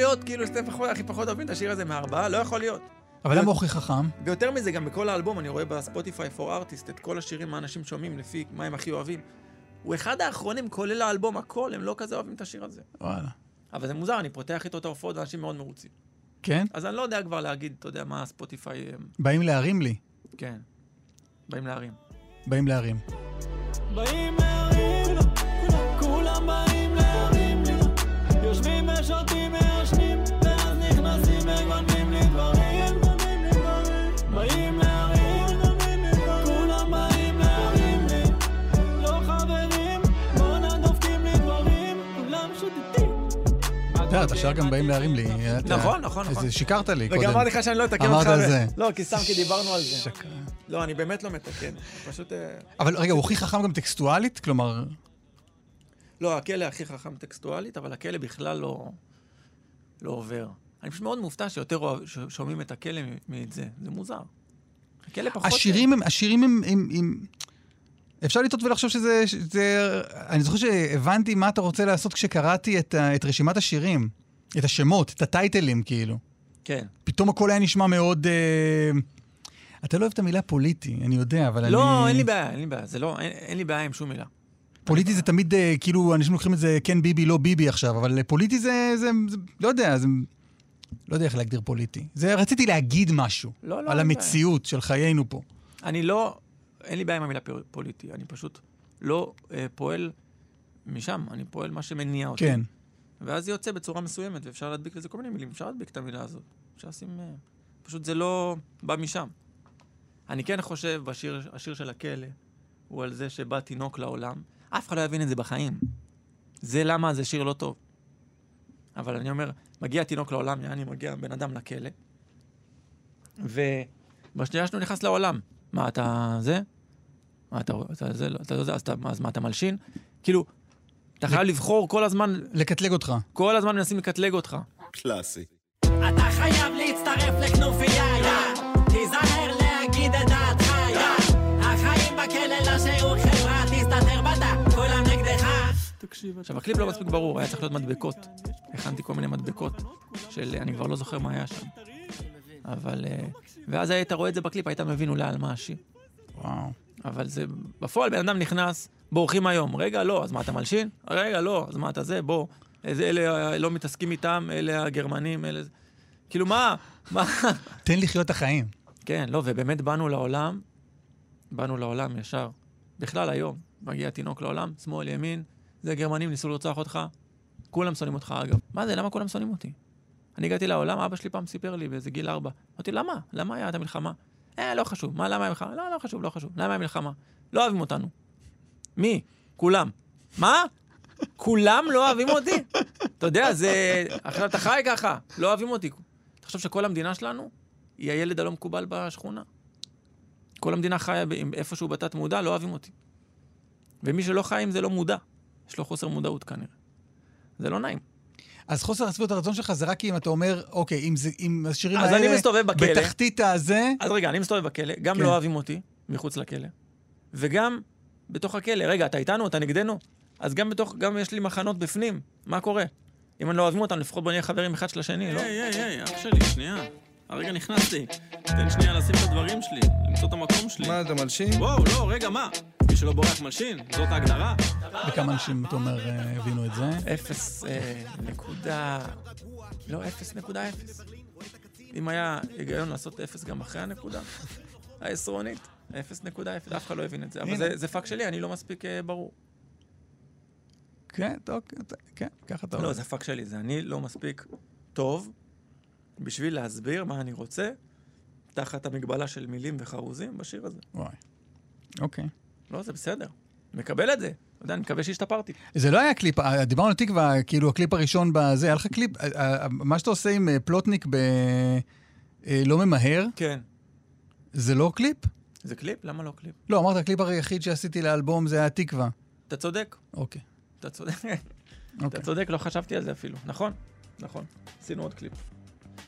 להיות, כאילו, שאתם פחות- הכי פחות אוהבים את השיר הזה מהארבעה? לא יכול להיות. אבל למה הוא הכי חכם? ויותר מזה, גם בכל האלבום, אני רואה בספוטיפיי for artist את כל השירים מה אנשים שומעים לפי מה הם הכי אוהבים. הוא אחד האחרונים, כולל האלבום, הכל, הם לא כזה אוהבים את השיר הזה. וואלה. אבל זה מוזר, אני פותח איתו את ההופעות ואנשים מאוד מרוצים. כן? אז אני לא יודע כבר להגיד, אתה יודע, מה הספוטיפיי... הם- באים להרים לי. כן. באים להרים. באים להרים. באים להרים, יודע, אתה שר גם באים להרים לי. נכון, נכון, נכון. שיקרת לי קודם. וגם אמרתי לך שאני לא אתקן אמרת אותך. על ו- זה. לא, כי סתם כי דיברנו על זה. שקרן. לא, אני באמת לא מתקן. פשוט... אה, אבל רגע, הוא הכי חכם גם טקסטואלית? כלומר, לא, הכלא הכי חכם טקסטואלית, אבל הכלא בכלל לא, לא עובר. אני פשוט מאוד מופתע שיותר שומעים את הכלא מ- מאת זה. זה מוזר. הכלא פחות... השירים הם, השירים הם, הם, הם... אפשר לטעות ולחשוב שזה, שזה... אני זוכר שהבנתי מה אתה רוצה לעשות כשקראתי את, את רשימת השירים. את השמות, את הטייטלים, כאילו. כן. פתאום הכל היה נשמע מאוד... אה... אתה לא אוהב את המילה פוליטי, אני יודע, אבל אני... לא, אין לי בעיה, אין לי בעיה. זה לא, אין, אין לי בעיה עם שום מילה. פוליטי זה תמיד, אה, כאילו, אנשים לוקחים את זה כן ביבי, לא ביבי עכשיו, אבל פוליטי זה, זה, זה לא יודע, זה... לא יודע איך להגדיר פוליטי. זה, רציתי להגיד משהו. לא, לא, על המציאות של חיינו פה. אני לא... אין לי בעיה עם המילה פול- פוליטי. אני פשוט לא אה, פועל משם. אני פועל מה שמניע אותי. כן. ואז זה יוצא בצורה מסוימת, ואפשר להדביק לזה כל מיני מילים. אפשר להדביק את המילה הזאת. אפשר לשים... אה, פשוט זה לא בא משם. אני כן חושב בשיר השיר של הכלא, הוא על זה שבא תינוק לעולם. אף אחד לא יבין את זה בחיים. זה למה זה שיר לא טוב. אבל אני אומר, מגיע תינוק לעולם, יעני מגיע בן אדם לכלא, ובשנייה שהוא נכנס לעולם, מה אתה זה? מה אתה, אתה זה, לא, אתה לא זה, אז, אתה, אז מה אתה מלשין? כאילו, אתה חייב לבחור כל הזמן, לקטלג אותך. כל הזמן מנסים לקטלג אותך. קלאסי. אתה חייב להצטרף לכנופיה, יא תיזהר להגיד את דעתך, יא החיים בכלא לא שיעור חברה, תסתתר בתא, כולם נגדך עכשיו, הקליפ לא מספיק ברור, היה צריך להיות מדבקות. הכנתי כל מיני מדבקות של, אני כבר לא זוכר מה היה שם. אבל... אה, ואז היית רואה את זה בקליפ, היית מבין אולי על מה השיר. וואו. אבל זה, בפועל בן אדם נכנס, בורחים היום. רגע, לא, אז מה, אתה מלשין? רגע, לא, אז מה, אתה זה, בוא. אלה לא מתעסקים איתם, אלה הגרמנים, אלה... כאילו, מה? מה? [LAUGHS] תן לחיות את החיים. כן, לא, ובאמת באנו לעולם, באנו לעולם ישר. בכלל היום, מגיע תינוק לעולם, שמאל, ימין, זה גרמנים, ניסו לרצוח אותך. כולם שונאים אותך, אגב. מה זה, למה כולם שונאים אותי? אני הגעתי לעולם, אבא שלי פעם סיפר לי באיזה גיל ארבע. אמרתי, למה? למה היה את המלחמה? אה, לא חשוב. מה, למה היה מלחמה? לא, לא חשוב, לא חשוב. למה היה מלחמה? לא אוהבים אותנו. מי? כולם. מה? כולם לא אוהבים אותי? אתה יודע, זה... עכשיו אתה חי ככה, לא אוהבים אותי. תחשוב שכל המדינה שלנו היא הילד הלא מקובל בשכונה. כל המדינה חיה איפשהו בתת מודע, לא אוהבים אותי. ומי שלא חי עם זה לא מודע. יש לו חוסר מודעות כנראה. זה לא נעים. אז חוסר השביעות הרצון שלך זה רק אם אתה אומר, אוקיי, אם, זה, אם השירים אז האלה... אני מסתובב בכלא. בתחתית הזה... אז רגע, אני מסתובב בכלא, גם כן. לא אוהבים אותי מחוץ לכלא, וגם בתוך הכלא. רגע, אתה איתנו? אתה נגדנו? אז גם בתוך, גם יש לי מחנות בפנים. מה קורה? אם אני לא אוהבים אותנו, לפחות בוא נהיה חברים אחד של השני, לא? היי, היי, היי, אח שלי, שנייה. הרגע נכנסתי. תן שנייה לשים את הדברים שלי, למצוא את המקום שלי. מה, אתה מלשין? וואו, לא, רגע, מה? מי שלא בורח מלשין? זאת ההגדרה? וכמה אנשים, אתה אומר, אה, הבינו את זה? אפס אה, נקודה... לא, אפס נקודה אפס. אם היה היגיון לעשות אפס גם אחרי הנקודה העשרונית, אפס נקודה אפס, אף אחד לא הבין את זה. אבל. זה, זה פאק שלי, אני לא מספיק אה, ברור. כן, טוב, אתה- כן, ככה אתה לא. זה פאק שלי, זה אני לא מספיק טוב בשביל להסביר מה אני רוצה תחת המגבלה של מילים וחרוזים בשיר הזה. וואי. אוקיי. לא, זה בסדר. מקבל את זה. אתה יודע, אני מקווה שהשתפרתי. זה לא היה קליפ, אה, דיברנו על תקווה, כאילו הקליפ הראשון בזה, היה לך קליפ, אה, אה, מה שאתה עושה עם פלוטניק ב... לא ממהר, כן. זה לא קליפ? זה קליפ? למה לא קליפ? לא, אמרת, הקליפ היחיד שעשיתי לאלבום זה היה תקווה. אתה צודק. אוקיי. אתה צודק. אוקיי. אתה צודק, לא חשבתי על זה אפילו. נכון, נכון. עשינו עוד קליפ.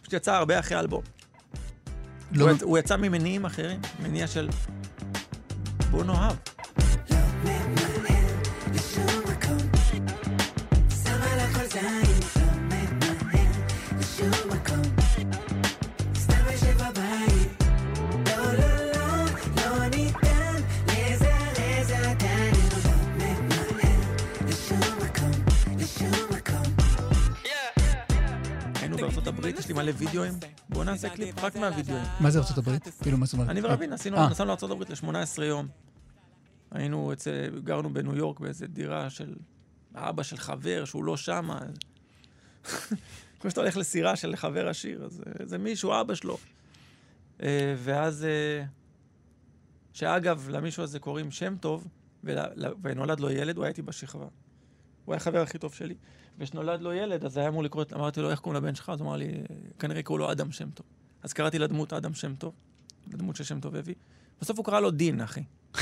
פשוט יצא הרבה אחרי האלבום. לא, הוא יצ- הוא יצא ממניעים אחרים, מניע של בוא נאהב. הברית, יש לי מלא וידאוים. בוא נעשה קליפ רק מהווידאוים. מה זה ארצות הברית? כאילו, מה זאת אומרת? אני ורבין עשינו, אה. נסענו לארה"ב ל-18 יום. היינו אצל, גרנו בניו יורק באיזה דירה של אבא של חבר שהוא לא שמה. [LAUGHS] כמו שאתה הולך לסירה של חבר עשיר, אז אה, זה מישהו, אבא שלו. אה, ואז, אה, שאגב, למישהו הזה קוראים שם טוב, ונולד לו ילד, הוא היה איתי בשכבה. הוא היה החבר הכי טוב שלי. וכשנולד לו ילד, אז היה אמור לקרוא, אמרתי לו, איך קוראים לבן שלך? אז הוא אמר לי, כנראה יקראו לו אדם שם טוב. אז קראתי לדמות אדם שם טוב, לדמות ששם טוב הביא. בסוף הוא קרא לו דין, אחי. [LAUGHS]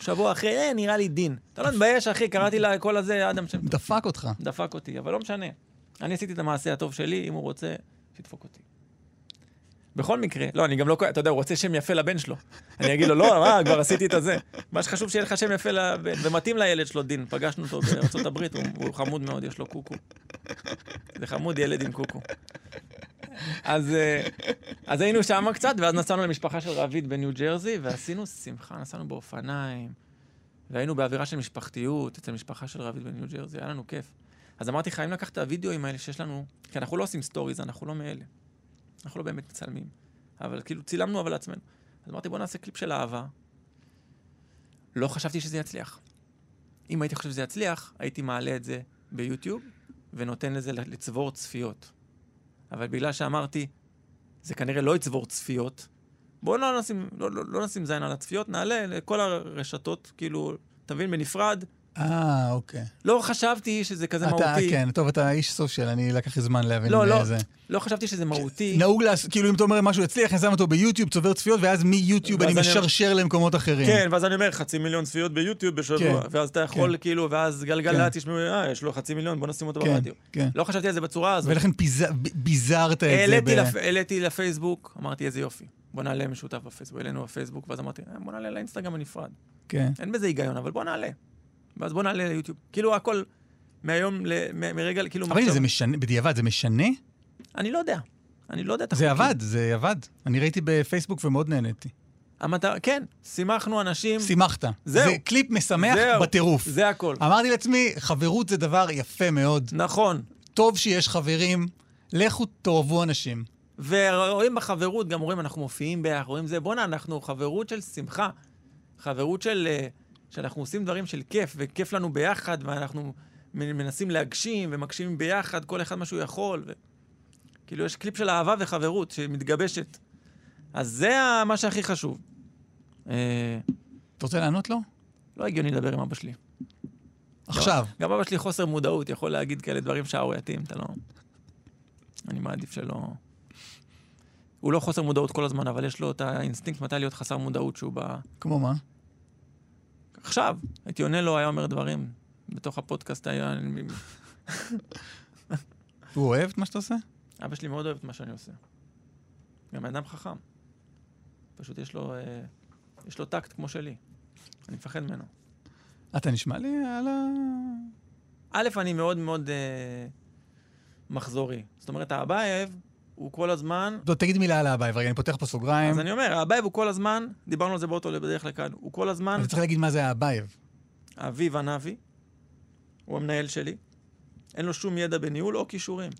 שבוע אחרי, אה, נראה לי דין. אתה לא מתבייש, אחי, קראתי לכל הזה אדם שם טוב. דפק אותך. דפק אותי, אבל לא משנה. אני עשיתי את המעשה הטוב שלי, אם הוא רוצה, שידפוק אותי. בכל מקרה, לא, אני גם לא, אתה יודע, הוא רוצה שם יפה לבן שלו. אני אגיד לו, לא, מה, כבר עשיתי את הזה. מה שחשוב שיהיה לך שם יפה לבן, ומתאים לילד שלו דין. פגשנו אותו בארצות הברית, הוא, הוא חמוד מאוד, יש לו קוקו. זה חמוד ילד עם קוקו. אז, אה, אז היינו שם קצת, ואז נסענו למשפחה של רביד בניו ג'רזי, ועשינו שמחה, נסענו באופניים, והיינו באווירה של משפחתיות אצל משפחה של רביד בניו ג'רזי, היה לנו כיף. אז אמרתי, חייבים לקחת את הווידאוים האלה שיש לנו, כי אנחנו לא עושים stories, אנחנו לא מאלה. אנחנו לא באמת מצלמים. אבל כאילו, צילמנו אבל לעצמנו. אז אמרתי, בוא נעשה קליפ של אהבה. לא חשבתי שזה יצליח. אם הייתי חושב שזה יצליח, הייתי מעלה את זה ביוטיוב, ונותן לזה לצבור צפיות. אבל בגלל שאמרתי, זה כנראה לא יצבור צפיות, בואו לא נשים, לא, לא, לא נשים זין על הצפיות, נעלה לכל הרשתות, כאילו, תבין, בנפרד. אה, אוקיי. לא חשבתי שזה כזה אתה, מהותי. כן, טוב, אתה איש סושיאל, אני לקח לי זמן להבין לא, לא, איזה. לא חשבתי שזה מהותי. נהוג לעשות, כאילו אם אתה אומר משהו יצליח, אני שם אותו ביוטיוב, צובר צפיות, ואז מיוטיוב אני אני- משרשר למקומות אחרים. כן, ואז אני אומר, חצי מיליון צפיות ביוטיוב בשבוע, כן, ואז אתה יכול, כן. כאילו, ואז גלגלצ ישמעו, אה, יש לו חצי מיליון, בוא נשים אותו כן, ברדיו. כן. לא חשבתי על זה בצורה הזאת. ולכן פיז- ביזרת את זה. העליתי ב- לפ- לפייסבוק, אמרתי, איזה יופי. בוא נעלה משותף בפייסבוק, העלינו בפייסבוק, ואז אמרתי, "אה, בוא נעלה לאינסטגרם בנפרד. כן. אין בזה היגיון, אבל בוא נעלה. ואז בוא נעלה ליוטיוב. כאילו, הכל מהיום, ל- מ- מרגע, כאילו... אבל מחשב- זה משנה, בדיעבד, זה משנה? אני לא יודע. אני לא יודע את זה החוקים. עבד, זה עבד. אני ראיתי בפייסבוק ומאוד נהניתי. המטרה, כן, שימחנו אנשים. שימחת. זהו. זה קליפ משמח זהו, בטירוף. זה הכל. אמרתי לעצמי, חברות זה דבר יפה מאוד. נכון. טוב שיש חברים, לכו תאהבו אנשים. ורואים בחברות, גם רואים, אנחנו מופיעים ביחד, רואים זה, בואנה, אנחנו חברות של שמחה. חברות של... אה, שאנחנו עושים דברים של כיף, וכיף לנו ביחד, ואנחנו מנסים להגשים ומגשימים ביחד, כל אחד מה שהוא יכול. ו... כאילו, יש קליפ של אהבה וחברות שמתגבשת. אז זה מה שהכי חשוב. אה, אתה רוצה לענות לו? לא הגיוני לדבר עם אבא שלי. עכשיו. גם אבא שלי חוסר מודעות, יכול להגיד כאלה דברים שערורייתיים, אתה לא... אני מעדיף שלא... הוא לא חוסר מודעות כל הזמן, אבל יש לו את האינסטינקט מתי להיות חסר מודעות שהוא בא... כמו מה? עכשיו, הייתי עונה לו, היה אומר דברים. בתוך הפודקאסט היה... [LAUGHS] הוא אוהב את מה שאתה עושה? אבא שלי מאוד אוהב את מה שאני עושה. גם אדם חכם. פשוט יש לו, אה, יש לו טקט כמו שלי. אני מפחד ממנו. אתה נשמע לי על ה... א', אני מאוד מאוד אה, מחזורי. זאת אומרת, האבייב הוא כל הזמן... לא, תגיד מילה על האבייב, רגע, אני פותח פה סוגריים. אז אני אומר, האבייב הוא כל הזמן, דיברנו על זה באוטו בדרך לכאן, הוא כל הזמן, אני צריך להגיד מה זה האבייב. אביב הנבי, הוא המנהל שלי, אין לו שום ידע בניהול או כישורים.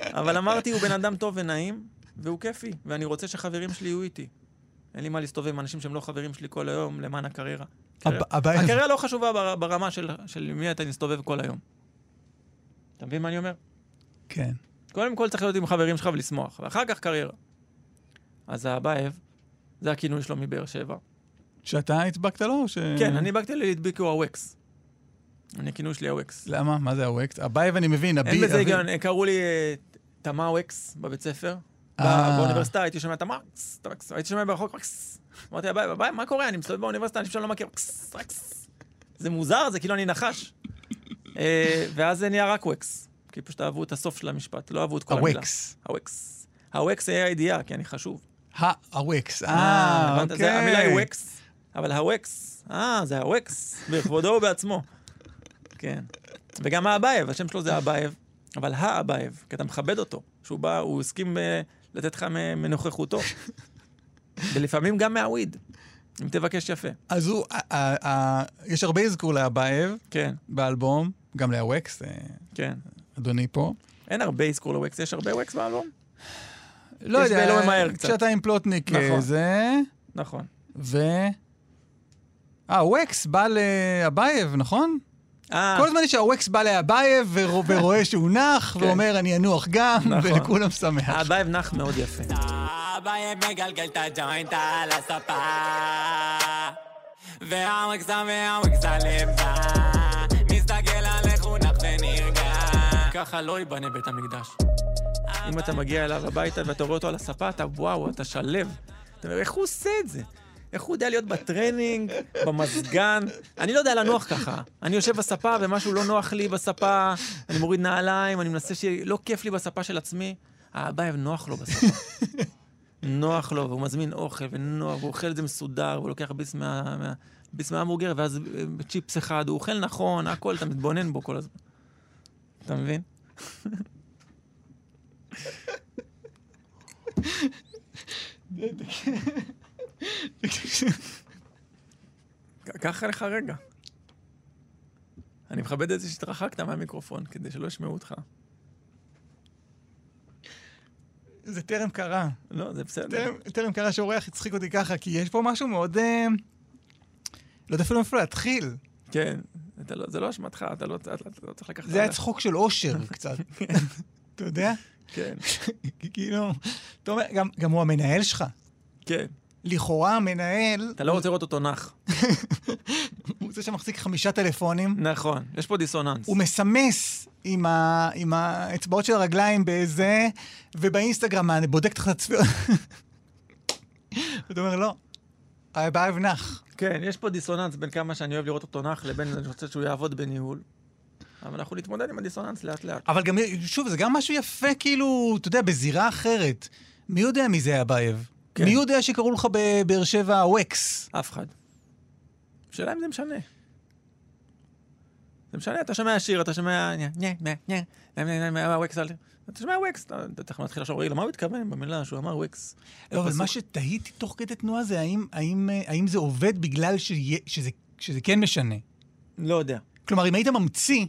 אבל אמרתי, הוא בן אדם טוב ונעים, והוא כיפי, ואני רוצה שחברים שלי יהיו איתי. אין לי מה להסתובב עם אנשים שהם לא חברים שלי כל היום למען הקריירה. אבייב, הקריירה לא חשובה בר- ברמה של מי אתה מסתובב כל היום. אתה מבין מה אני אומר? כן. קודם כל צריך להיות עם חברים שלך ולשמוח, ואחר כך קריירה. אז האבייב, זה הכינוי שלו מבאר שבע. שאתה הדבקת לו או ש... כן, אני באתי להדביק הוא הווקס. אני, הכינוי שלי הווקס. למה? מה זה הווקס? אבייב אני מבין, הבי... אין בזה היגיון, קראו לי אה, תמה ווקס בבית ספר. אה. באוניברסיטה הייתי שומע תמה ווקס, הייתי שומע ברחוק ווקס. אמרתי, אבייב, אבייב, מה קורה? אני מסתובב באוניברסיטה, אנשים לא מכיר, ווקס, ווקס. זה מוזר, זה כאילו אני נחש. אה, ואז זה נהיה רק ווקס. כי פשוט אהבו את הסוף של המשפט, לא אהבו את כל המילה. הווקס. הווקס. הווקס הא הידיעה, כי אני חשוב. הווקס. אה, הבנת? אוקיי. המילה היא ווקס, אבל הווקס, אה, זה הווקס, בכבודו ובעצמו. כן. וגם האבייב, השם שלו זה אבייב, אבל האבייב, כי אתה מכבד אותו. שהוא בא, הוא הסכים אה, לתת לך מנוכחותו. [LAUGHS] ולפעמים גם מה weed, אם תבקש יפה. אז הוא, יש הרבה אזכור לאבייב כן, באלבום, גם להווקס, אה, כן. אדוני פה. אין הרבה אזכור לווקס, יש הרבה ווקס באלבום? לא יודע, בלא ממהר קצת. כשאתה עם פלוטניק אה, נכון. זה, נכון. ו... אה, ווקס בא לאבייב, נכון? אה, כל הזמן יש שהווקס בא לאבייב ורוא- ורואה שהוא נח, [LAUGHS] כן. ואומר אני אנוח גם, נכון. ולכולם שמח. האבייב נח מאוד יפה. הבייב מגלגל את הג'וינט על הספה והווקסה והווקסה לבא ככה לא ייבנה בית המקדש. אם אתה מגיע אליו הביתה ואתה רואה אותו על הספה, אתה וואו, אתה שלב. אתה אומר, איך הוא עושה את זה? איך הוא יודע להיות בטרנינג, במזגן? אני לא יודע לנוח ככה. אני יושב בספה ומשהו לא נוח לי בספה, אני מוריד נעליים, אני מנסה שיהיה... לא כיף לי בספה של עצמי. האבייב נוח לו בספה. נוח לו, והוא מזמין אוכל, ונוח, והוא אוכל את זה מסודר, והוא לוקח ביס מה... מה... ואז אה, צ'יפס אחד, הוא אוכל נכון, הכל, אתה מתבונן בו כל הזמן. אתה מבין? קח לך רגע. אני מכבד את זה שהתרחקת מהמיקרופון, כדי שלא ישמעו אותך. זה טרם קרה. לא, זה בסדר. טרם, טרם קרה שאורח הצחיק אותי ככה, כי יש פה משהו מאוד... אה, לא יודע אפילו איפה להתחיל. כן, לא, זה לא אשמתך, אתה לא, אתה, אתה לא צריך לקחת... זה היה. צחוק של אושר [LAUGHS] קצת. אתה יודע? כן, [LAUGHS] כאילו, אתה אומר, גם, גם הוא המנהל שלך. כן. לכאורה המנהל, אתה לא רוצה לראות אותו נח. [LAUGHS] הוא זה שמחזיק חמישה טלפונים, נכון, יש פה דיסוננס. הוא מסמס עם, ה, עם האצבעות של הרגליים באיזה, ובאינסטגרם אני בודק את הצפיות. אתה אומר, לא, הבעיה נח. כן, יש פה דיסוננס בין כמה שאני אוהב לראות אותו נח לבין אני רוצה שהוא יעבוד בניהול. אבל אנחנו נתמודד עם הדיסוננס לאט לאט. אבל גם, שוב, זה גם משהו יפה, כאילו, אתה יודע, בזירה אחרת. מי יודע מי זה אבייב? כן. מי יודע שקראו לך בבאר שבע ווקס? אף אחד. השאלה אם זה משנה. זה משנה, אתה שומע שיר, אתה שומע... נה, נה, נה, נה, נה, נה, נה, ווקס, שומע ווקס, אתה תכף מתחיל לחשוב, רגע, למה הוא התכוון במילה שהוא אמר ווקס? לא, אבל. מה שתהיתי תוך כדי תנועה זה האם, אה, זה עובד בגלל שזה, כן משנה. לא יודע. כלומר, אם היית ממציא,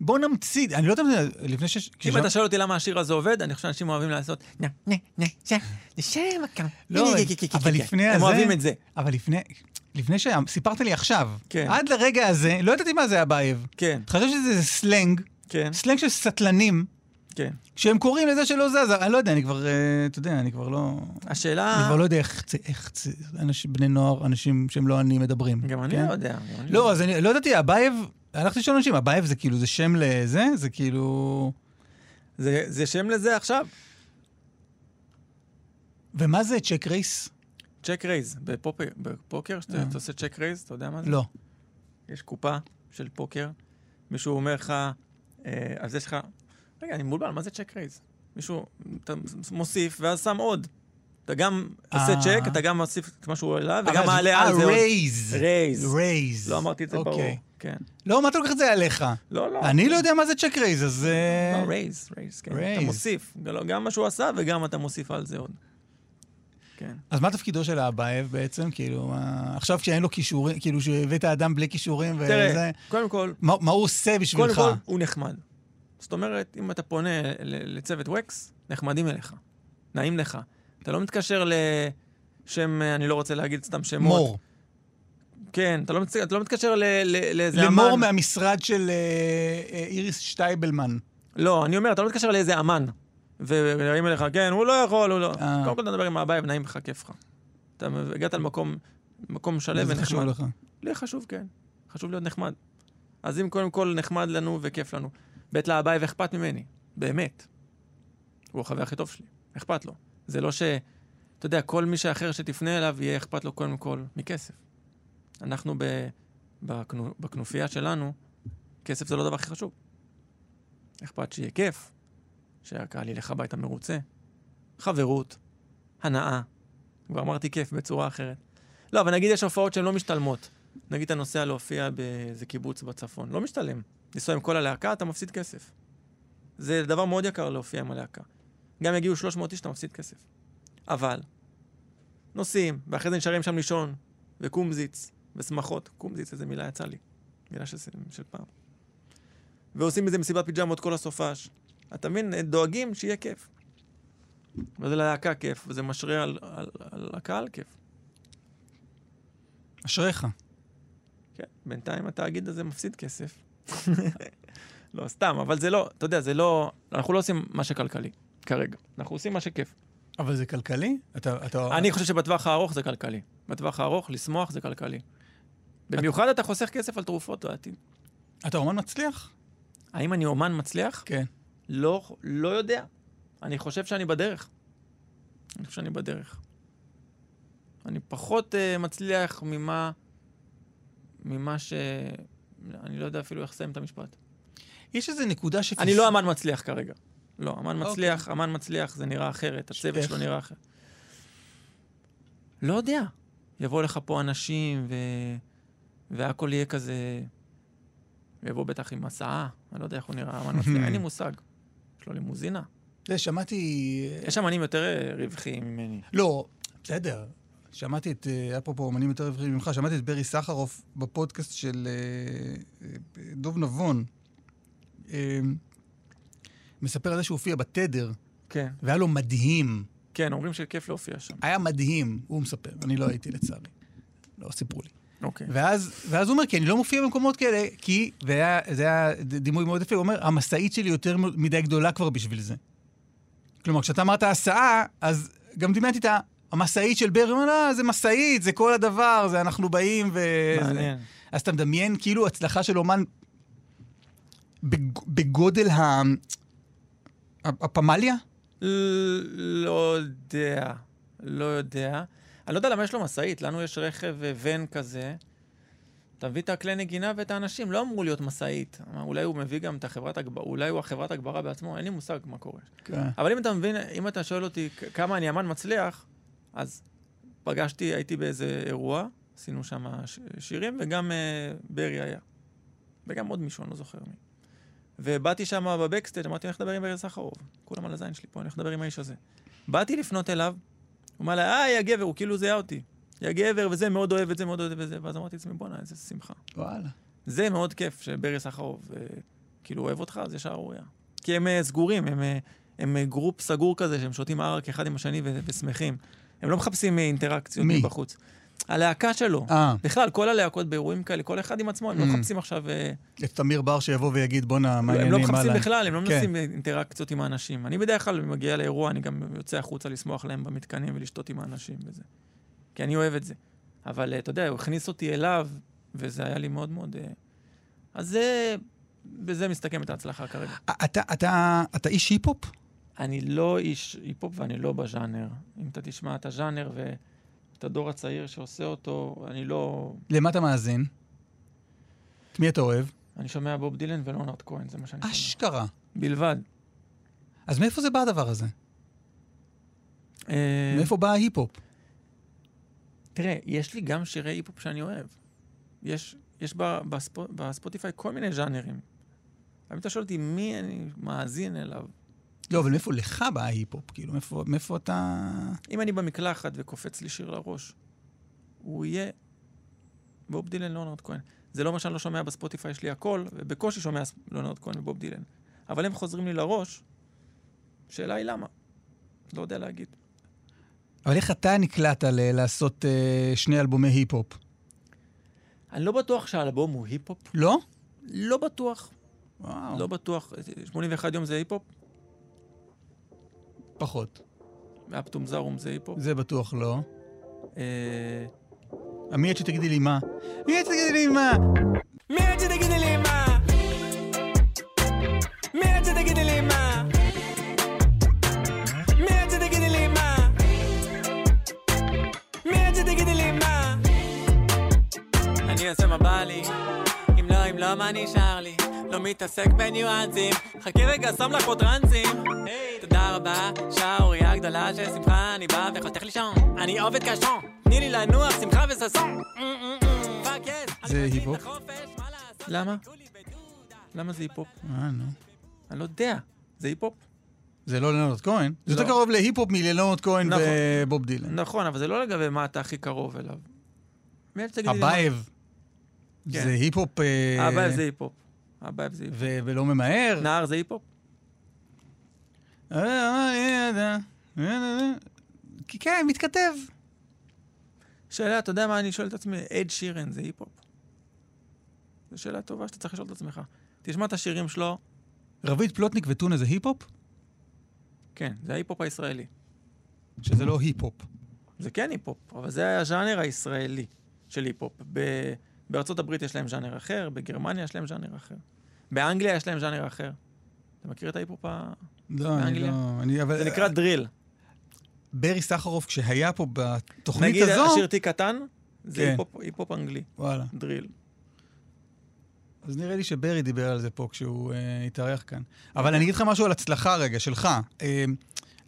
בוא נמציא, אני לא יודע, אם זה- לפני ש... אם אתה שואל אותי למה השיר הזה עובד, אני חושב שאנשים אוהבים לעשות... נה, נה, נה, שם. לא, אבל לפני הזה... הם אוהבים את זה. אבל לפני, לפני שסיפרת לי עכשיו, כן. עד לרגע הזה, לא ידעתי מה זה אבייב. כן, חשבתי שזה סלנג, כן, סלנג של סטלנים, כן. שהם קוראים לזה שלא זז, אני לא יודע, אני כבר, אה, אתה יודע, אני כבר לא... השאלה... אני כבר לא יודע איך, איך אנשים, בני נוער, אנשים שהם לא אני מדברים. גם אני כן? לא יודע. אני לא, אז אני לא ידעתי, אבייב, הלכתי לשאול אנשים, אבייב זה כאילו, זה שם לזה? זה כאילו... זה זה שם לזה עכשיו. ומה זה check raise? check raise. בפופר- בפוקר, שאתה אה. אתה עושה check raise, אתה יודע מה זה? לא. יש קופה של פוקר, מישהו אומר לך, אה, אז יש לך... רגע, אני מבולבל, מה זה check raise? מישהו, אתה מוסיף, ואז שם עוד. אתה גם עושה אה. צ'ק, אתה גם מוסיף את מה שהוא העלה, וגם זה- מעלה על אה, זה עוד. raise. raise. raise. לא אמרתי את זה ברור. אוקיי. כן. לא, מה אתה לוקח את זה עליך? לא, לא. אני לא יודע מה זה check raise, אז... אה, לא, raise, raise, כן. אתה raise. מוסיף. גם- גם מה שהוא עשה, וגם אתה מוסיף על זה עוד. כן. אז מה תפקידו של האבייב בעצם? כאילו, מה- עכשיו כשאין לו כישורים, כאילו שהבאת אדם בלי כישורים וזה... תראה, קודם כל, מה מה הוא עושה קודם בשבילך? כל, הוא נחמד. זאת אומרת, אם אתה פונה לצוות ווקס, נחמדים אליך. נעים לך. אתה לא מתקשר לשם, אני לא רוצה להגיד סתם שמות. מור. כן, אתה לא, מתק... אתה לא מתקשר ל... ל... לאיזה אמן. למור מהמשרד של אה, אה, איריס שטייבלמן. לא, אני אומר, אתה לא מתקשר לאיזה אמן. ונעים אליך, כן, הוא לא יכול, הוא לא. אה. קודם כל אתה מדבר עם האבא, ונעים לך, כיף לך. אתה הגעת למקום, מקום שלם זה חשוב ונחמד. לך. לי חשוב, כן. חשוב להיות נחמד. אז אם קודם כל נחמד לנו וכיף לנו, ב' לאביי ואכפת ממני, באמת. הוא החבר הכי טוב שלי, אכפת לו. זה לא ש... אתה יודע, כל מי שאחר שתפנה אליו, יהיה אכפת לו קודם כל מכסף. אנחנו ב... בכנו... בכנופיה שלנו, כסף זה לא הדבר הכי חשוב. אכפת שיהיה כיף, שהקהל ילך הביתה מרוצה, חברות, הנאה. כבר אמרתי כיף בצורה אחרת. לא, אבל נגיד יש הופעות שהן לא משתלמות. נגיד אתה נוסע להופיע באיזה קיבוץ בצפון, לא משתלם. לנסוע עם כל הלהקה, אתה מפסיד כסף. זה דבר מאוד יקר להופיע עם הלהקה. גם יגיעו 300 איש, אתה מפסיד כסף. אבל, נוסעים, ואחרי זה נשארים שם לישון, וקומזיץ, ושמחות. קומזיץ, איזה מילה יצאה לי. מילה של, של פעם. ועושים מזה מסיבת פיג'מות כל הסופש. אתה מבין? דואגים שיהיה כיף. וזה ללהקה כיף, וזה משרה על, על, על הקהל כיף. אשריך. כן, בינתיים התאגיד הזה מפסיד כסף. [LAUGHS] לא, סתם, אבל זה לא, אתה יודע, זה לא, אנחנו לא עושים מה שכלכלי, כרגע. אנחנו עושים מה שכיף. אבל זה כלכלי? אתה... אתה... אני חושב שבטווח הארוך זה כלכלי. בטווח הארוך, לשמוח זה כלכלי. במיוחד אתה חוסך כסף על תרופות בעתיד. אתה אומן מצליח? האם אני אומן מצליח? כן. לא, לא יודע. אני חושב שאני בדרך. אני חושב שאני בדרך. אני פחות uh, מצליח ממה... ממה ש... אני לא יודע אפילו איך לסיים את המשפט. יש איזו נקודה ש... אני לא אמן מצליח כרגע. לא, אמן מצליח, אמן מצליח זה נראה אחרת, איך? שלו נראה אחרת. לא יודע. יבואו לך פה אנשים ו... והכל יהיה כזה... ויבוא בטח עם הסעה, אני לא יודע איך הוא נראה, אמן מצליח, [LAUGHS] אין לי מושג. יש לו לימוזינה. זה, שמעתי... יש אמנים יותר רווחיים ממני. לא, בסדר. שמעתי את, אה, אפרופו אמנים יותר רווחים ממך, שמעתי את ברי סחרוף בפודקאסט של אה, אה, דוב נבון. מספר על זה שהוא הופיע בתדר, כן. והיה לו מדהים. כן, אומרים שכיף להופיע שם. היה מדהים, הוא מספר, אני לא הייתי לצערי. לא סיפרו לי. אוקיי. ואז, ואז הוא אומר, כי אני לא מופיע במקומות כאלה, כי, והיה, זה היה דימוי מאוד יפה, הוא אומר, המשאית שלי יותר מדי גדולה כבר בשביל זה. כלומר, כשאתה אמרת הסעה, אז גם דמיינתי את המשאית של ברי, אומר, לא, זה משאית, זה כל הדבר, זה אנחנו באים ו... מעניין. אז אתה מדמיין כאילו הצלחה של אומן בג... בגודל ה... הפמליה? לא יודע. לא יודע. אני לא יודע למה יש לו משאית, לנו יש רכב אה, ון כזה. אתה מביא את הכלי נגינה ואת האנשים, לא אמור להיות משאית. אולי הוא מביא גם את החברת הגברה, אולי הוא החברת הגברה בעצמו, אין לי מושג מה קורה. כן. אבל אם אתה מבין, אם אתה שואל אותי כמה אני אמן מצליח, אז פגשתי, הייתי באיזה אירוע, עשינו שם שירים, וגם uh, ברי היה. וגם עוד מישהו, אני לא זוכר מי. ובאתי שם בבקסטייג', אמרתי, אני הולך לדבר עם ארז סחרוב. כולם על הזין שלי פה, אני הולך לדבר עם האיש הזה. באתי לפנות אליו, הוא אמר לה, אה, יא גבר, הוא כאילו זיהה אותי. יא גבר, וזה, מאוד אוהב את זה, מאוד אוהב את זה. ואז אמרתי לעצמי, בואנה, איזה שמחה. וואלה. זה מאוד כיף שברי סחרוב, אה, כאילו, אוהב אותך, זה שערוריה. כי הם אה, סגורים, הם, אה, הם אה, group סגור כזה, שהם שותים ערק אחד עם השני ושמחים. הם לא מחפשים אינטראקציות מי? מבחוץ. הלהקה שלו. אה, בכלל, כל הלהקות באירועים כאלה, כל אחד עם עצמו, הם לא ממ. מחפשים עכשיו... אה, את תמיר בר שיבוא ויגיד, בואנה, מה הם העניינים, לא מה מחפשים להם?" בכלל, הם לא כן. מנסים אינטראקציות עם האנשים. אני בדרך כלל מגיע לאירוע, אני גם יוצא החוצה לשמוח להם במתקנים ולשתות עם האנשים וזה. כי אני אוהב את זה. אבל אה, אתה יודע, הוא הכניס אותי אליו, וזה היה לי מאוד מאוד... אז זה... בזה מסתכמת ההצלחה כרגע. אתה, אתה, אתה איש היפ-הופ? אני לא איש היפ-הופ ואני לא בז'אנר. אם אתה תשמע את הז'אנר ואת הדור הצעיר שעושה אותו, אני לא... למה אתה מאזין? את מי אתה אוהב? אני שומע בוב דילן ולונרד כהן, זה מה שאני שומע. אשכרה. בלבד. אז מאיפה זה בא הדבר הזה? אה, מאיפה בא ההיפ-הופ? תראה, יש לי גם שירי היפ-הופ שאני אוהב. יש, יש בספוטיפיי כל מיני ז'אנרים. אם אתה שואל אותי מי אני מאזין אליו, לא, אבל מאיפה לך בא ההיפ-הופ? כאילו, מאיפה, מאיפה אתה... אם אני במקלחת וקופץ לי שיר לראש, הוא יהיה בוב דילן, לונרד כהן. זה לא מה שאני לא שומע בספוטיפיי, יש לי הכל, ובקושי שומע לונרד כהן ובוב דילן. אבל הם חוזרים לי לראש, השאלה היא למה. לא יודע להגיד. אבל איך אתה נקלעת ל- לעשות אה, שני אלבומי היפ-הופ? אני לא בטוח שהאלבום הוא היפ-הופ. לא? לא בטוח. וואו. לא בטוח. 81 יום זה היפ-הופ? פחות. אפטום זרום זה היפ-הופ? זה בטוח לא. אה, מי עד שתגידי לי מה? מי עד שתגידי לי מה? מי עד שתגידי לי מה? מי עד שתגידי לי מה? מי עד שתגידי לי מה? מי עד שתגידי לי מה? אני אעשה מה בא לי, אם לא, אם לא, מה נשאר לי? לא מתעסק בניואנסים, חכי רגע, שם לך פה טרנסים. היי, רבה, שערורייה גדולה של שמחה, אני בא וחותך לישון. אני עובד קשון, תני לי לנוח, שמחה וששון. פאק יס, אני זה מבין היפ-הופ? למה? למה זה היפ-הופ? אה, נו. אני לא יודע. זה היפ-הופ? זה לא לאונרד כהן? זה לא. יותר קרוב להיפ-הופ מלאונרד כהן נכון. ובוב דילן. נכון, אבל זה לא לגבי מה אתה הכי קרוב אליו. כן. זה היפ-הופ... אה, הווייב זה היפ-הופ. הווייב זה היפ-הופ. ולא ממהר. נהר זה היפ-הופ? כי כן, מתכתב. שאלה, אתה יודע מה אני שואל את עצמי? אד שירן זה היפ-הופ? זו שאלה טובה שאתה צריך לשאול את עצמך. תשמע את השירים שלו, רביד פלוטניק וטונה זה היפ-הופ? כן, זה ההיפ-הופ הישראלי. שזה לא היפ-הופ. זה כן היפ-הופ, אבל זה הז'אנר הישראלי של היפ-הופ. ב- בארצות הברית יש להם ז'אנר אחר, בגרמניה יש להם ז'אנר אחר. באנגליה יש להם ז'אנר אחר. אתה מכיר את ההיפ-הופ. לא, אני באנגליה? לא... אני- אבל- זה נקרא דריל. ברי סחרוף, כשהיה פה בתוכנית נגיד הזו... השיר תיק קטן, זה כן. היפ-הופ- היפ-הופ אנגלי, וואלה. דריל. אז נראה לי שברי דיבר על זה פה כשהוא אה, התארח כאן. אבל אני אגיד לך משהו על הצלחה רגע, שלך. אה,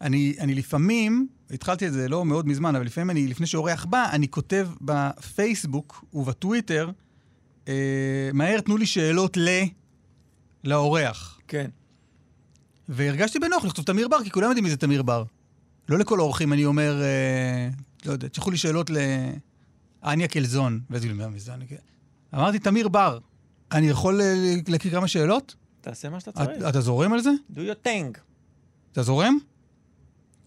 אני, אני לפעמים, התחלתי את זה לא מאוד מזמן, אבל לפעמים אני, לפני שאורח בא, אני כותב בפייסבוק ובטוויטר, אה, מהר תנו לי שאלות ל... לאורח. כן. והרגשתי בנוח לכתוב תמיר בר, כי כולם יודעים מי זה תמיר בר. לא לכל האורחים אני אומר, אה, לא יודע, תשלחו לי שאלות לאניה קלזון. ואז אומרת, מי זה אניה קלזון? אמרתי, תמיר בר, אני יכול אה, להקריא כמה שאלות? תעשה מה שאתה את- צריך. אתה זורם על זה? do your thing. אתה זורם?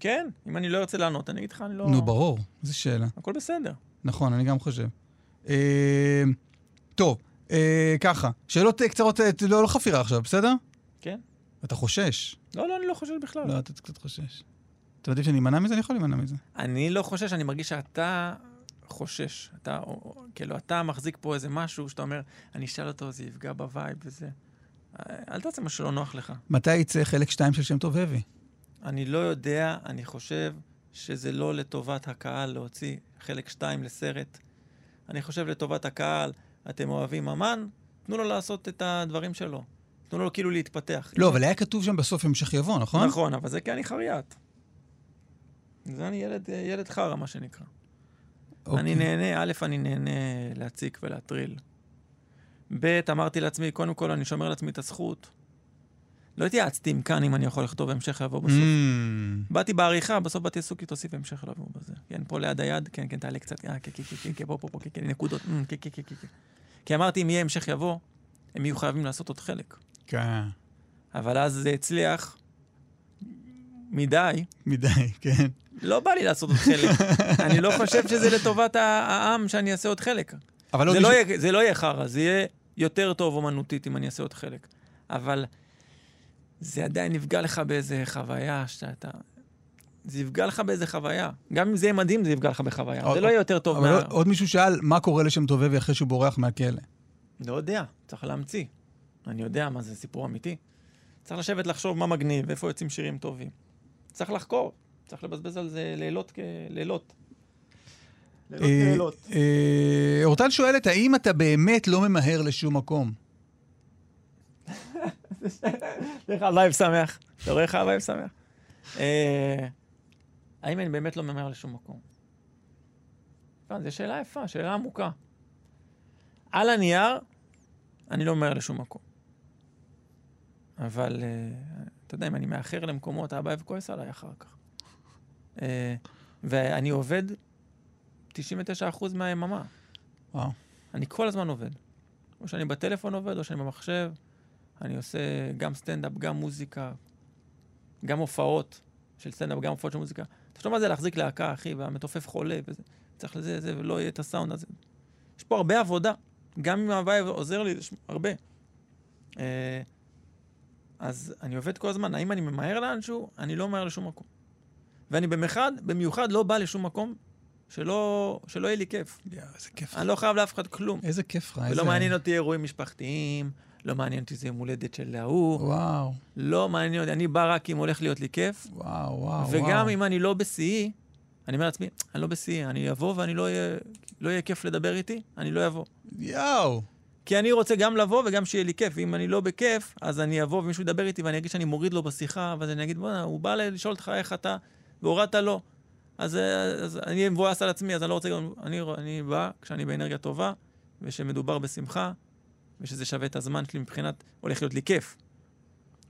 כן, אם אני לא ארצה לענות, אני אגיד לך, אני לא... נו, ברור. איזה שאלה. הכל בסדר. נכון, אני גם חושב. אה, טוב, אה, ככה, שאלות אה, קצרות, אה, לא, לא חפירה עכשיו, בסדר? כן. אתה חושש. לא, לא, אני לא חושב בכלל. לא, אתה קצת חושש. אתה מעדיף שאני אמנע מזה? אני יכול להימנע מזה. אני לא חושש, אני מרגיש שאתה חושש. אתה, או, או, כאילו, אתה מחזיק פה איזה משהו שאתה אומר, אני אשאל אותו, זה יפגע בווייב וזה. אה, אל תעשה מה שלא נוח לך. מתי יצא חלק 2 של שם טוב האבי? אני לא יודע, אני חושב שזה לא לטובת הקהל להוציא חלק 2 לסרט. אני חושב לטובת הקהל, אתם אוהבים אמן, תנו לו לעשות את הדברים שלו. תנו לו כאילו להתפתח. לא, אבל היה כתוב שם בסוף המשך יבוא, נכון? נכון, אבל זה כי אני חריית. זה אני ילד, ילד חרא, מה שנקרא. אוקיי. אני נהנה, א', אני נהנה להציק ולהטריל. ב', אמרתי לעצמי, קודם כל אני שומר לעצמי את הזכות. לא התייעצתי עם כאן אם אני יכול לכתוב המשך יבוא בסוף. Mm. באתי בעריכה, בסוף באתי סוכי, תוסיף המשך לבוא בזה. כן, פה ליד היד, כן, כן, תעלה קצת, אה, כן, כן, כן, כן, כן, פה, פה, פה, כן, כן, נקודות, אה, כן, כן, כן, כן. כן. כי אמרתי, אם יהיה המשך יבוא, הם יהיו חייבים לעשות עוד חלק. כן. אבל אז זה הצליח מדי, מדי, [LAUGHS] כן. לא בא לי לעשות עוד חלק. [LAUGHS] אני לא חושב שזה לטובת העם שאני אעשה עוד חלק. אבל עוד זה לא, מישהו... יהיה, זה לא יהיה חרא, זה יהיה יותר טוב אומנותית אם אני אעשה עוד חלק. אבל זה עדיין יפגע לך באיזה חוויה שאתה... זה יפגע לך באיזה חוויה. גם אם זה יהיה מדהים, זה יפגע לך בחוויה. עוד- זה לא יהיה יותר טוב מה... עוד- עוד מישהו שאל, מה קורה לשם טובבי אחרי שהוא בורח מהכלא? לא יודע, צריך להמציא. אני יודע מה זה סיפור אמיתי. צריך לשבת לחשוב מה מגניב, איפה יוצאים שירים טובים. צריך לחקור, צריך לבזבז על זה לילות אה, כלילות. אה, אורטל שואלת, האם אתה באמת לא ממהר לשום מקום? [LAUGHS] איך הווייב שמח. אתה רואה איך הווייב שמח? אה, האם אני באמת לא ממהר לשום מקום? לא, זו שאלה יפה, שאלה עמוקה. על הנייר, אני לא ממהר לשום מקום. אבל, אה, אתה יודע, אם אני מאחר למקומות, אבא אוהב כועס עליי אחר כך. אה, ואני עובד 99% מהיממה. וואו. אני כל הזמן עובד. או שאני בטלפון עובד, או שאני במחשב. אני עושה גם סטנדאפ, גם מוזיקה, גם הופעות של סטנדאפ, גם הופעות של מוזיקה. תחשוב מה זה להחזיק להקה, אחי, והמתופף חולה, וזה. צריך לזה, זה, ולא יהיה את הסאונד הזה. יש פה הרבה עבודה. גם אם ההוואי עוזר לי, יש הרבה. אז אני עובד כל הזמן. האם אני ממהר לאנשהו? אני לא ממהר לשום מקום. ואני במיוחד, במיוחד לא בא לשום מקום שלא, שלא יהיה לי כיף. יואו, איזה כיף. אני לא חייב לאף אחד כלום. איזה כיף לך. ולא איזה- מעניין אותי אירועים משפחתיים, לא מעניין אותי זה יום הולדת של ההוא, וואו, לא מעניין אותי, אני בא רק אם הולך להיות לי כיף, וואו, וואו. וגם וואו. אם אני לא בשיאי, אני אומר לעצמי, אני לא בשיאי, אני אבוא ואני לא אהיה, לא יהיה כיף לדבר איתי, אני לא אבוא. יואו. כי אני רוצה גם לבוא וגם שיהיה לי כיף. ואם אני לא בכיף, אז אני אבוא ומישהו ידבר איתי ואני אגיד שאני מוריד לו בשיחה, ואז אני אגיד, בוא'נה, הוא בא לשאול אותך איך אתה, והורדת לו. אז, אז אני מבואס על עצמי, אז אני לא רוצה גם... אני, אני בא כשאני באנרגיה טובה, ושמדובר בשמחה, ושזה שווה את הזמן שלי מבחינת, הולך להיות לי כיף.